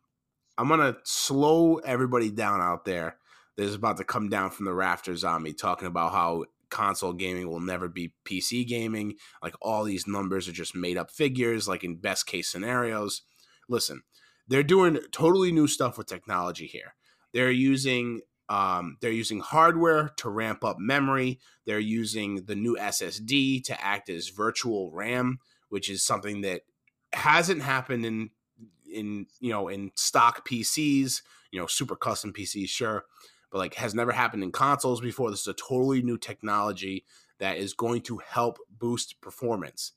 I'm gonna slow everybody down out there that's about to come down from the rafters on me talking about how console gaming will never be PC gaming. Like all these numbers are just made up figures, like in best case scenarios. Listen, they're doing totally new stuff with technology here. They're using um, they're using hardware to ramp up memory. They're using the new SSD to act as virtual RAM, which is something that hasn't happened in in you know in stock PCs. You know, super custom PCs, sure, but like has never happened in consoles before. This is a totally new technology that is going to help boost performance.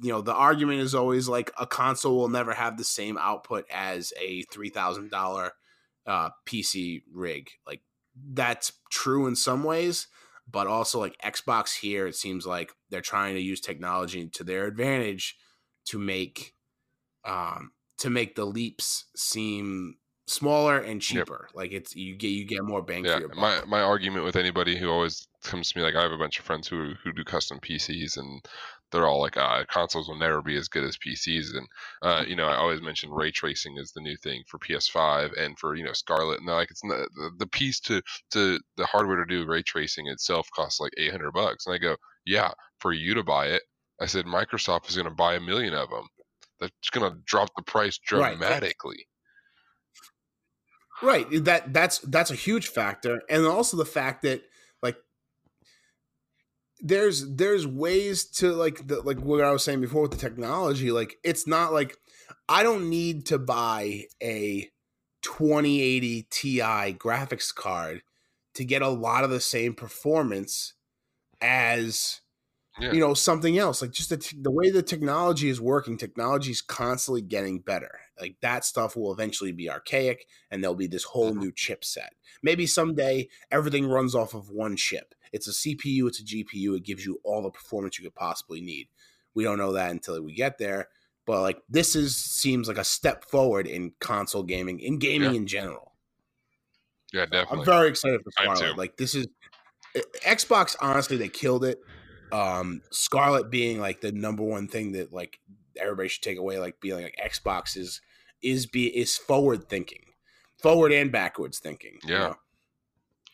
You know, the argument is always like a console will never have the same output as a three thousand dollar uh, PC rig. Like that's true in some ways, but also like Xbox here, it seems like they're trying to use technology to their advantage to make um, to make the leaps seem smaller and cheaper. Yep. Like it's you get you get more bang yeah, for your buck. My my argument with anybody who always comes to me like I have a bunch of friends who who do custom PCs and they're all like uh, consoles will never be as good as PCs and uh, you know I always mention ray tracing is the new thing for PS5 and for you know Scarlett and like it's the, the piece to to the hardware to do ray tracing itself costs like 800 bucks and I go yeah for you to buy it I said Microsoft is going to buy a million of them that's going to drop the price dramatically. Right. Right. Eh, that that's that's a huge factor, and also the fact that like there's there's ways to like the, like what I was saying before with the technology. Like it's not like I don't need to buy a 2080 Ti graphics card to get a lot of the same performance as yeah. you know something else like just the, t- the way the technology is working technology is constantly getting better like that stuff will eventually be archaic and there'll be this whole mm-hmm. new chipset. Maybe someday everything runs off of one chip. It's a cpu it's a gpu it gives you all the performance you could possibly need. We don't know that until we get there but like this is seems like a step forward in console gaming in gaming yeah. in general. Yeah definitely i'm very excited for Scarlett. like this is eh, xbox honestly they killed it. Um Scarlett being like the number one thing that like everybody should take away like being like Xbox is is be is forward thinking. Forward and backwards thinking. Yeah. You know?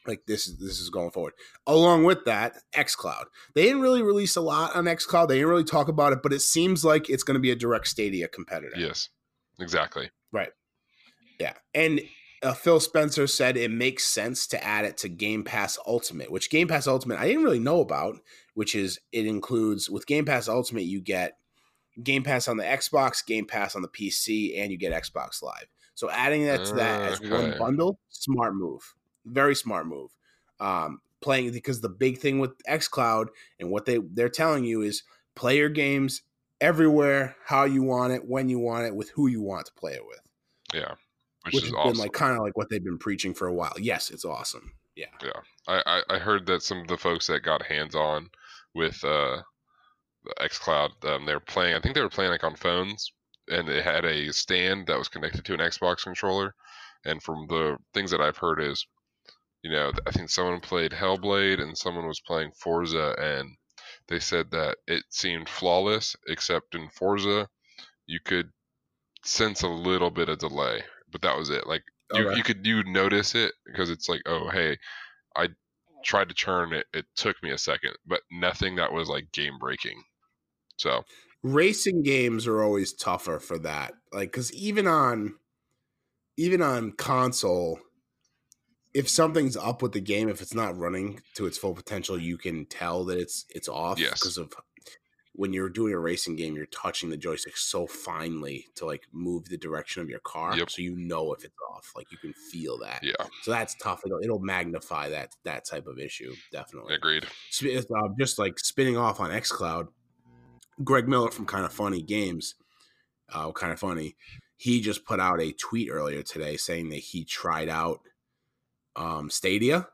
Like this is this is going forward. Along with that, xCloud. They didn't really release a lot on xCloud. They didn't really talk about it, but it seems like it's going to be a direct Stadia competitor. Yes. Exactly. Right. Yeah. And uh, Phil Spencer said it makes sense to add it to Game Pass Ultimate, which Game Pass Ultimate I didn't really know about, which is it includes with Game Pass Ultimate you get Game Pass on the Xbox, Game Pass on the PC, and you get Xbox Live. So adding that to that as one bundle, smart move, very smart move. Um, playing because the big thing with XCloud and what they they're telling you is play your games everywhere, how you want it, when you want it, with who you want to play it with. Yeah which, which has awesome. been like kind of like what they've been preaching for a while. Yes, it's awesome. Yeah, yeah. I, I, I heard that some of the folks that got hands on with uh, XCloud, um, they were playing. I think they were playing like on phones, and it had a stand that was connected to an Xbox controller. And from the things that I've heard is, you know, I think someone played Hellblade and someone was playing Forza, and they said that it seemed flawless, except in Forza, you could sense a little bit of delay but that was it. Like you, you could you notice it because it's like, oh hey, I tried to turn it. It took me a second, but nothing that was like game breaking. So racing games are always tougher for that. Like because even on even on console, if something's up with the game, if it's not running to its full potential, you can tell that it's it's off yes. because of when you're doing a racing game, you're touching the joystick so finely to like move the direction of your car, Yep. so you know if it's off. Like you can feel that. Yeah, So that's tough. It'll, it'll magnify that that type of issue. Definitely. agreed. Sp- uh, just like spinning off on xCloud, Greg Miller from Kind of Funny Games, uh, Kind of Funny, he just put out a tweet earlier today saying that he tried out um, Stadia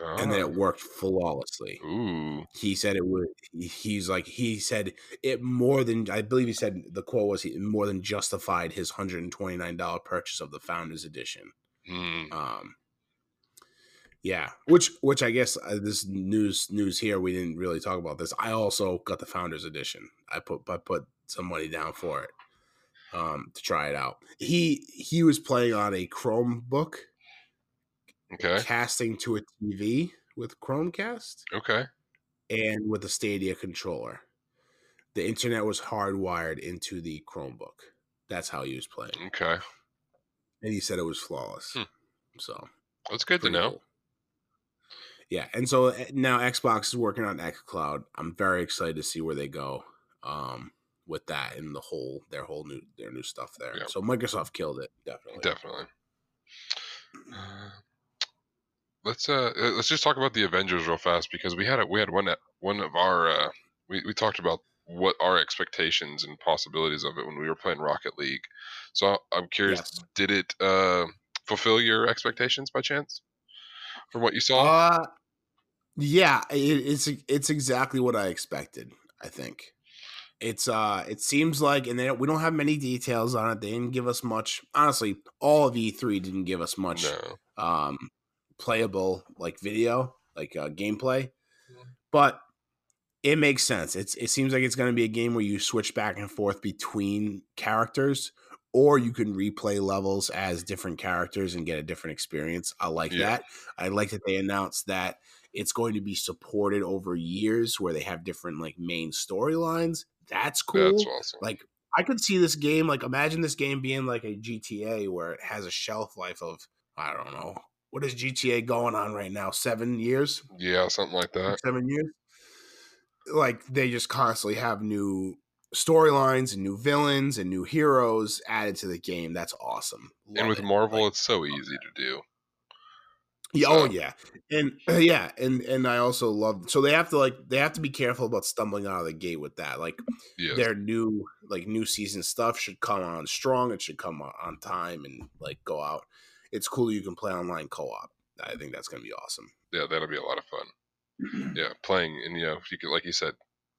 and that Oh. it worked flawlessly. Ooh, He said it would. He's like he said it more than I believe he said the quote was he more than justified his hundred and twenty nine dollar purchase of the Founders Edition. Hmm. Um, yeah, which which I guess uh, this news news here we didn't really talk about this. I also got the Founders Edition. I put I put some money down for it um, to try it out. He he was playing on a Chromebook, okay, casting to a TV with Chromecast okay. and with a Stadia controller. The internet was hardwired into the Chromebook. That's how he was playing, Okay, and he said it was flawless. Hmm. So that's good to know. cool. Yeah, and so uh, now Xbox is working on XCloud. I'm very excited to see where they go um, with that and the whole their whole new their new stuff there. Yeah. So Microsoft killed it definitely. Definitely. Uh, let's uh uh, let's just talk about the Avengers real fast because we had a, we had one one of our uh we, we talked about what our expectations and possibilities of it when we were playing Rocket League. So I'm curious, Yes. did it uh fulfill your expectations by chance from what you saw? Uh, yeah, it, it's it's exactly what I expected. I think it's uh it seems like, and they don't, we don't have many details on it. They didn't give us much. Honestly, all of E3 didn't give us much no. um playable like video like uh, gameplay but it makes sense it's it seems like it's going to be a game where you switch back and forth between characters or you can replay levels as different characters and get a different experience i like Yeah. that i like that they announced that it's going to be supported over years where they have different like main storylines that's cool That's awesome. like I could see this game like imagine this game being like a GTA where it has a shelf life of I don't know what is GTA going on right now seven years yeah, something like that. seven years like they just constantly have new storylines and new villains and new heroes added to the game that's awesome And with it. Marvel, Like, it's so easy to do. Yeah, oh yeah, and <clears throat> yeah, and and I also love. So they have to like they have to be careful about stumbling out of the gate with that. Like Yes. their new like new season stuff should come on strong. It should come on- on time and like go out. It's cool you can play online co op. I think that's gonna be awesome. yeah, that'll be a lot of fun. <clears throat> Yeah, playing and you know, you could, like you said,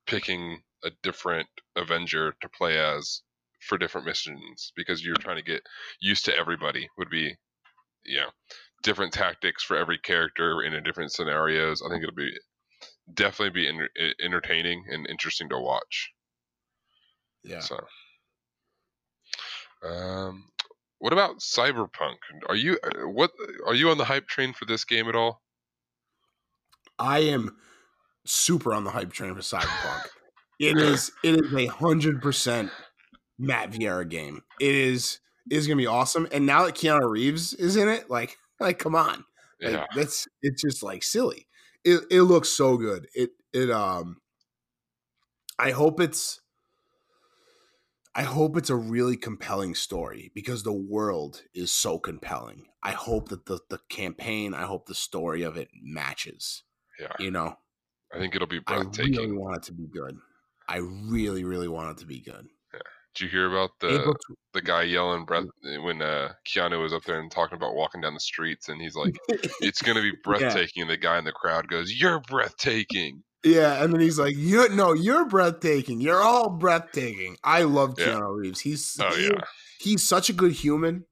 picking a different Avenger to play as for different missions because you're trying to get used to everybody would be, yeah, different tactics for every character in a different scenarios. I think it'll be definitely be enter- entertaining and interesting to watch. Yeah. So, um, what about Cyberpunk? Are you uh, what are you on the hype train for this game at all? I am super on the hype train for Cyberpunk. <laughs> it is it is a hundred percent Matt Vieira game. It is it is gonna be awesome. And now that Keanu Reeves is in it, like like come on. Like, Yeah, that's it's just like silly. It it looks so good. It it um I hope it's I hope it's a really compelling story because the world is so compelling. I hope that the the campaign, I hope the story of it matches. yeah. You know, I think it'll be I really breathtaking. want it to be good. I really, really want it to be good. Did you hear about the April the guy yelling breath when uh, Keanu was up there and talking about walking down the streets, and he's like, <laughs> "It's gonna be breathtaking," and the guy in the crowd goes, "You're breathtaking." Yeah, and then he's like, "You no, you're breathtaking. You're all breathtaking." I love Yeah. Keanu Reeves. He's Oh he- yeah, he's such a good human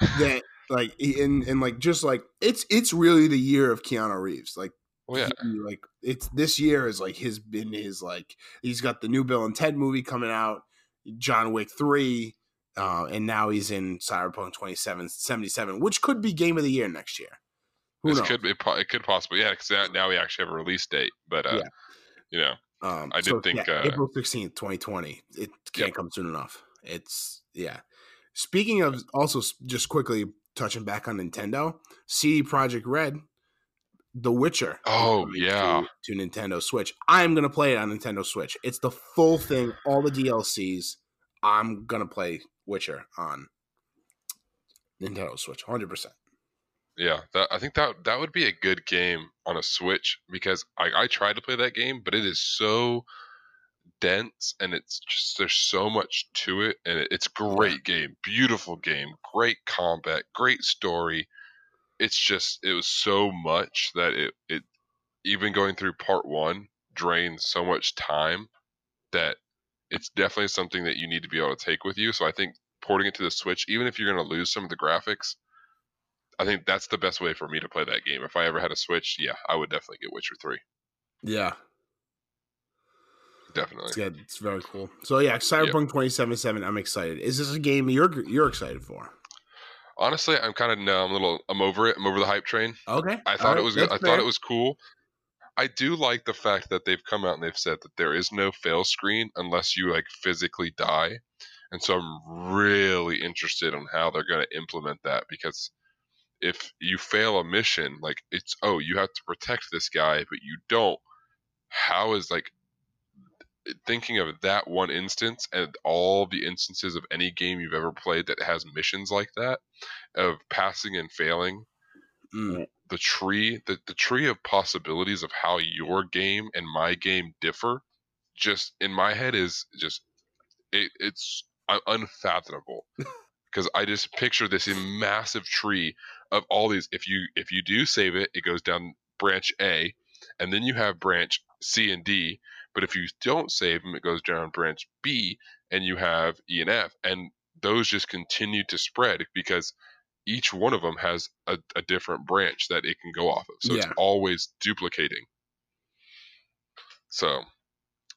that <laughs> like and and like just like it's it's really the year of Keanu Reeves. Like well, yeah, he- like it's this year is like his been his like he's got the new Bill and Ted movie coming out, John Wick three, uh, and now he's in Cyberpunk 2077, which could be game of the year next year. Who this knows? could be it could possibly yeah because now we actually have a release date, but uh, Yeah. you know, Um, I did think, uh, April sixteenth, twenty twenty. It can't Yep. come soon enough. It's yeah. Speaking of, also just quickly touching back on Nintendo, CD Projekt Red The Witcher. Oh, yeah. to, to Nintendo Switch. I'm gonna play it on Nintendo Switch. It's the full thing, all the DLCs. I'm gonna play Witcher on Nintendo Switch, hundred percent. Yeah, that, I think that that would be a good game on a Switch because I, I tried to play that game, but it is so dense and it's just there's so much to it, and it, it's great game, beautiful game, great combat, great story. It's just it was so much that it it even going through part one drained so much time that it's definitely something that you need to be able to take with you. So I think porting it to the Switch, even if you're going to lose some of the graphics, I think that's the best way for me to play that game. If I ever had a Switch, yeah, I would definitely get Witcher 3. Yeah, Definitely. it's good. It's very cool. So yeah, Cyberpunk 2077. I'm excited. Is this a game you're you're excited for? Honestly, I'm kind of no, I'm a little I'm over it. I'm over the hype train. Okay, I thought it was I thought it was cool. I do like the fact that they've come out and they've said that there is no fail screen unless you like physically die. And so I'm really interested in how they're going to implement that because if you fail a mission, like it's oh, you have to protect this guy, but you don't. How is like thinking of that one instance and all the instances of any game you've ever played that has missions like that of passing and failing Mm, the tree the, the tree of possibilities of how your game and my game differ just in my head is just it, it's unfathomable. <laughs> Because i just picture this massive tree of all these if you if you do save it it goes down branch a and then you have branch c and d but if you don't save them it goes down branch b and you have e and f and those just continue to spread because each one of them has a, a different branch that it can go off of. So it's always duplicating. So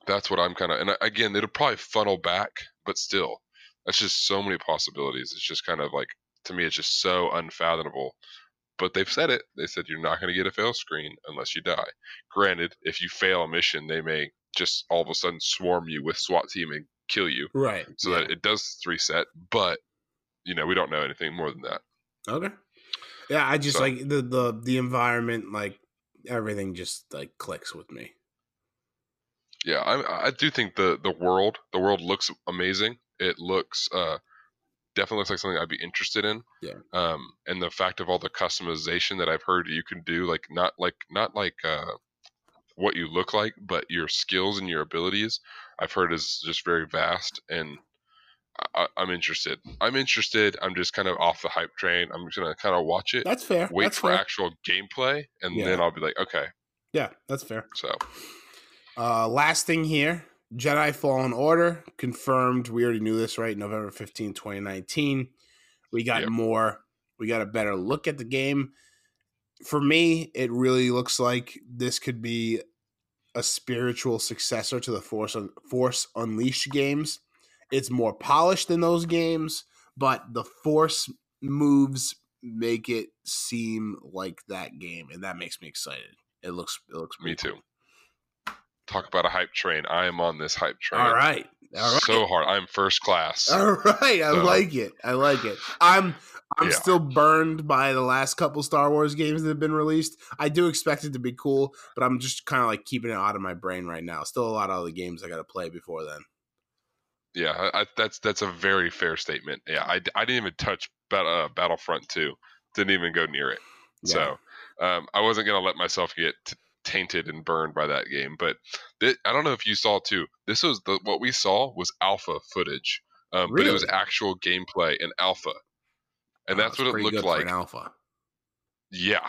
that's what I'm kind of, and uh, again, it'll probably funnel back, but still, that's just so many possibilities. It's just kind of like, to me, it's just so unfathomable. But they've said it. They said you're not going to get a fail screen unless you die. Granted, if you fail a mission, they may just all of a sudden swarm you with SWAT team and kill you right. so that it does reset. But, you know, we don't know anything more than that. Okay. Yeah, I just So- like the the the environment, like everything, just like clicks with me. Yeah, I I do think the the world the world looks amazing. It looks uh definitely looks like something I'd be interested in. Yeah. Um, and the fact of all the customization that I've heard you can do, like not like not like uh what you look like, but your skills and your abilities, I've heard is just very vast and. I, I'm interested. I'm interested. I'm just kind of off the hype train. I'm just gonna kind of watch it, That's fair. wait that's for fair. actual gameplay, and Yeah. then I'll be like, okay. Yeah, that's fair. So Uh, last thing here Jedi Fallen Order confirmed. We already knew this, right? November 15, 2019. We got Yep. more. We got a better look at the game. For me, it really looks like this could be a spiritual successor to the Force Un- Force Unleashed games. It's more polished than those games, but the Force moves make it seem like that game, and that makes me excited. It looks it looks me pretty too. Talk about a hype train. I am on this hype train. All right. All right. So hard. I'm first class. All right. I So- like it. I like it. I'm I'm Yeah. still burned by the last couple Star Wars games that have been released. I do expect it to be cool, but I'm just kind of like keeping it out of my brain right now. Still a lot of other games I got to play before then. Yeah, I, that's that's a very fair statement. Yeah, I, I didn't even touch Bat- uh, Battlefront 2. Didn't even go near it. Yeah. So um, I wasn't gonna let myself get t- tainted and burned by that game. But thi- I don't know if you saw too. This was the what we saw was alpha footage, um, but it was actual gameplay in alpha, and Oh, that's what it looked like. alpha. Yeah.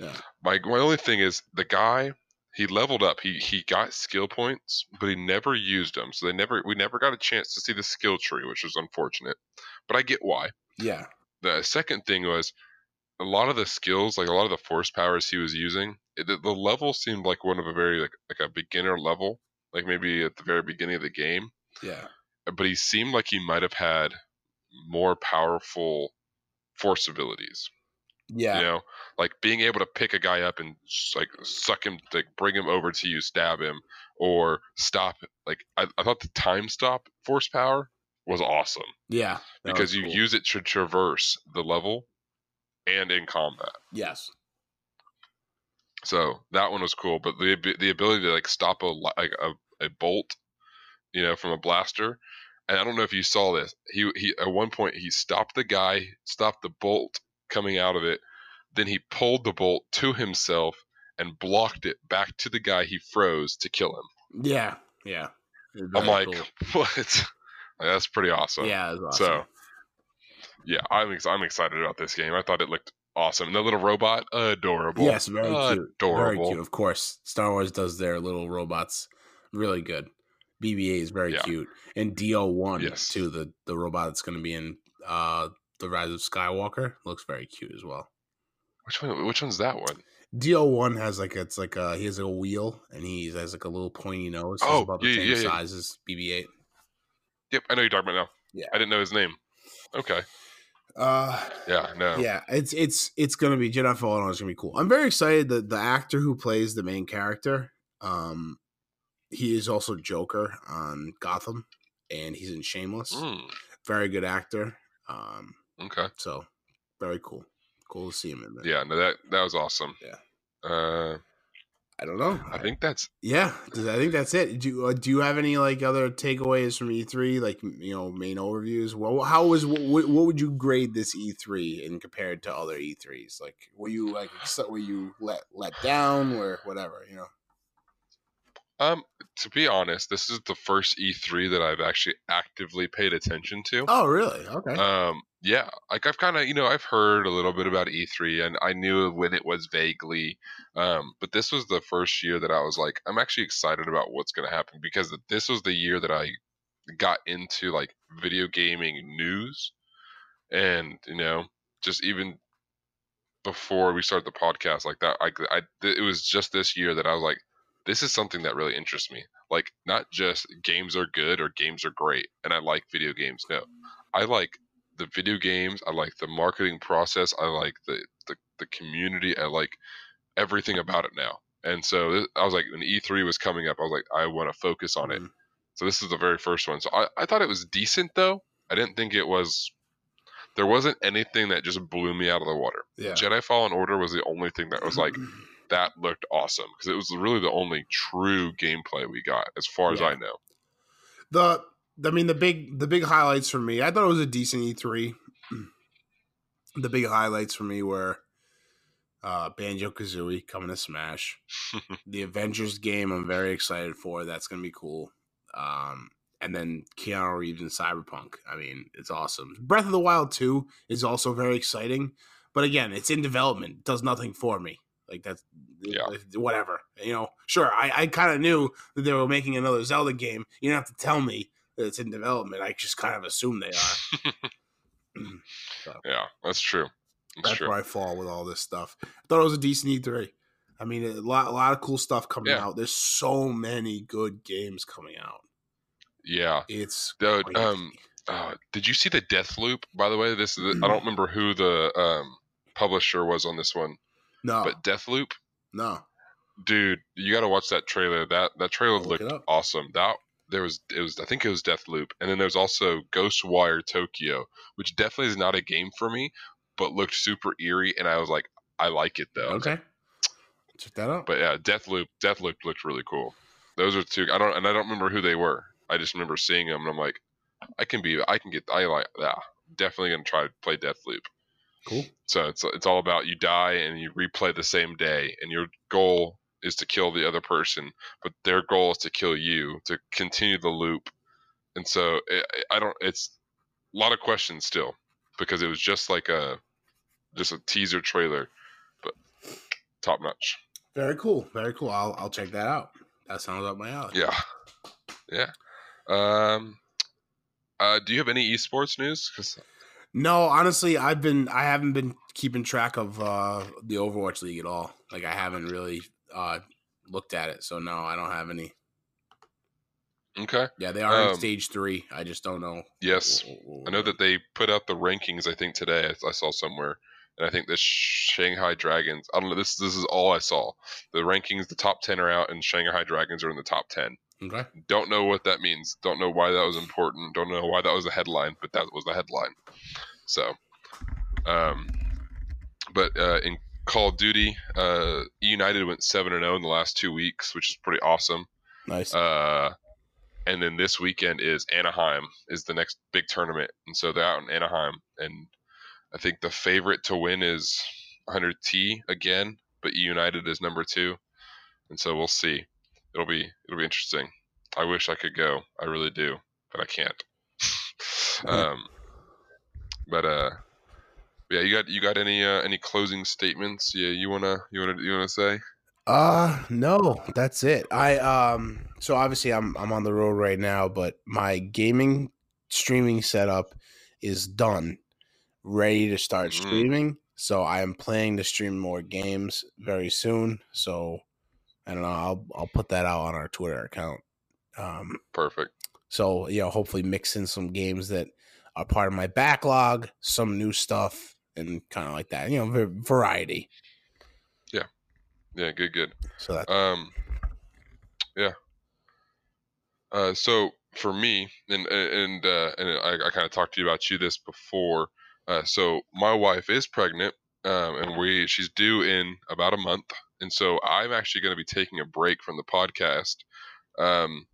Yeah. My my only thing is the guy he leveled up. He he got skill points, but he never used them. So they never we never got a chance to see the skill tree, which was unfortunate. But I get why. Yeah. The second thing was a lot of the skills, like a lot of the force powers he was using, it, the, the level seemed like one of a very like like a beginner level, like maybe at the very beginning of the game. Yeah. Eh, but he seemed like he might have had more powerful force abilities. Yeah. You know, like being able to pick a guy up and like suck him, like bring him over to you, stab him, or stop. Like I, I thought the time stop force power was awesome Yeah. Because was you cool. use it to traverse the level and in combat. Yes. So that one was cool, but the the ability to like stop a like a, a bolt, you know, from a blaster. And I don't know if you saw this. He he at one point he stopped the guy, stopped the bolt coming out of it. Then he pulled the bolt to himself and blocked it back to the guy he froze to kill him. Yeah, yeah. I'm like, cool. <laughs> what? That's pretty awesome. yeah, awesome. So, yeah, I'm ex- I'm excited about this game. I thought it looked awesome. And the little robot, adorable. yes, very cute. Adorable. Very cute. Of course, Star Wars does their little robots really good. BB-8 is very Yeah. cute, and DO1 Yes. too. The the robot that's going to be in uh the Rise of Skywalker looks very cute as well. Which one? Which one's that one? DO1 has like it's like a he has like a wheel and he has like a little pointy nose. He's Oh, about the yeah, same yeah. size as BB-8. Yep, I know you're talking about now. Yeah. I didn't know his name. Okay. Uh, Yeah, no. yeah, it's it's it's gonna be Jedi Fallen Order is gonna be cool. I'm very excited that the actor who plays the main character, um, he is also Joker on Gotham, and he's in Shameless. Mm, Very good actor. Um, okay. so very cool. Cool to see him in there. Yeah, no, that that was awesome. Yeah. Uh, I don't know. I think that's Yeah, I think that's it. Do you, uh, do you have any like other takeaways from E3, like you know, main overviews? Well, how was what, what would you grade this E3 in compared to other E3s? Like, were you like were you let let down or whatever? You know. um. To be honest, this is the first E3 that I've actually actively paid attention to. Oh, really? Okay. Um, yeah, like I've kind of, you know, I've heard a little bit about E3 and I knew when it was vaguely. Um, but this was the first year that I was like, I'm actually excited about what's going to happen because this was the year that I got into like video gaming news and, you know, just even before we started the podcast like that, I, I, it was just this year that I was like, this is something that really interests me. Like, not just games are good or games are great and I like video games. No, I like the video games. I like the marketing process. I like the the, the community. I like everything about it now. And so th- I was like, when E3 was coming up, I was like, I want to focus on it. Mhm. So this is the very first one. So I, I thought it was decent though. I didn't think it was. There wasn't anything that just blew me out of the water. Yeah. Jedi Fallen Order was the only thing that was like <clears throat> that looked awesome because it was really the only true gameplay we got as far as I know. the I mean the big the big highlights for me. I thought it was a decent E3. The big highlights for me were uh Banjo Kazooie coming to Smash. <laughs> the Avengers game I'm very excited for. That's gonna be cool. Um and then Keanu Reeves in Cyberpunk. I mean, it's awesome. Breath of the Wild 2 is also very exciting. But again, it's in development. It does nothing for me. Like that's Yeah. whatever. You know, sure, I, I kind of knew that they were making another Zelda game. You don't have to tell me that it's in development. I just kind of assume they are. <laughs> Yeah, that's true. That's That's true. where I fall with all this stuff. I thought it was a decent E3. I mean, a lot, a lot of cool stuff coming Yeah. out. There's so many good games coming out. Yeah. It's Dude, um, uh, did you see the Deathloop? By the way, this is. I don't remember who the um, publisher was on this one, no, but Deathloop, no. dude, you got to watch that trailer. That that trailer I'll looked up. awesome. That there was it was I think it was Deathloop, and then there's also Ghostwire Tokyo, which definitely is not a game for me, but looked super eerie, and I was like, I like it though. Okay, check that out. But yeah, Deathloop, Death Loop looked really cool. Those are two. I don't and I don't remember who they were. I just remember seeing them, and I'm like, I can be, I can get, I like, yeah, definitely gonna try to play Deathloop. cool. So it's it's all about you die and you replay the same day, and your goal is to kill the other person, but their goal is to kill you to continue the loop. And so it, I don't. It's a lot of questions still because it was just like a just a teaser trailer, but top notch. Very cool. Very cool. I'll I'll check that out. That sounds up my alley. Yeah, yeah. Um, uh, do you have any esports news? 'Cause- No, honestly, I've been I haven't been keeping track of uh the Overwatch League at all. Like I haven't really uh looked at it. So no, I don't have any. okay, Yeah, they are in Um, stage three. I just don't know. yes, I know that they put out the rankings. I think today I, I saw somewhere, and I think the Shanghai Dragons. I don't know. This this is all I saw. The rankings, the top ten are out, and Shanghai Dragons are in the top ten. Okay. Don't know what that means. Don't know why that was important. Don't know why that was a headline, but that was the headline. So, um, but uh, in Call of Duty. Uh, United went seven and zero in the last two weeks, which is pretty awesome. Nice. Uh, and then this weekend is Anaheim is the next big tournament, and so they're out in Anaheim, and I think the favorite to win is 100T again, but United is number two, and so we'll see. It'll be it'll be interesting. I wish I could go. I really do, but I can't. <laughs> <laughs> um, but uh, yeah, you got you got any uh, any closing statements? Yeah, you wanna you wanna you wanna say? Uh no, that's it. I um so obviously I'm I'm on the road right now, but my gaming streaming setup is done. Ready to start Mm. streaming. So I am planning to stream more games very soon. So I don't know, I'll I'll put that out on our Twitter account. Um Perfect. so you know, hopefully mix in some games that are part of my backlog, some new stuff, and kind of like that. You know, va- variety. Yeah, Yeah, good, good. So that Um, yeah. Uh, so for me, and and uh, and I, I kind of talked to you about you this before. Uh, so my wife is pregnant, um, and we she's due in about a month, and so I'm actually going to be taking a break from the podcast. Um,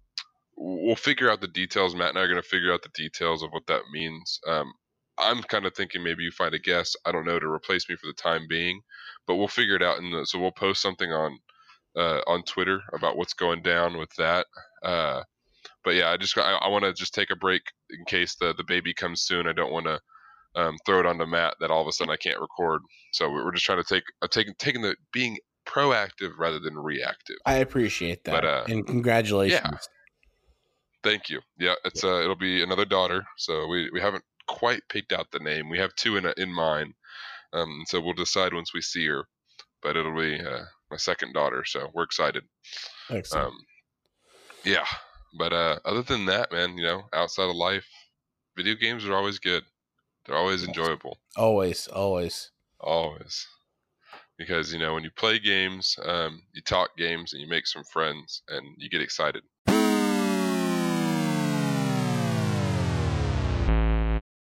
we'll figure out the details. Matt and I are going to figure out the details of what that means. Um, I'm kind of thinking maybe you find a guest, I don't know, to replace me for the time being, but we'll figure it out. And so we'll post something on uh, on Twitter about what's going down with that. Uh, but yeah, I just I, I want to just take a break in case the the baby comes soon. I don't want to um, throw it onto Matt that all of a sudden I can't record. So we're we're just trying to take uh, taking taking the being proactive rather than reactive. I appreciate that. But, uh, and congratulations. Thank you. Yeah, it's uh, it'll be another daughter. So we, we haven't quite picked out the name. We have two in in mind. Um, so we'll decide once we see her. But it'll be uh, my second daughter. So we're excited. Excellent. Um, yeah. But uh, other than that, man, you know, outside of life, video games are always good. They're always enjoyable. always, always. Always. Because, you know, when you play games, um, you talk games and you make some friends and you get excited.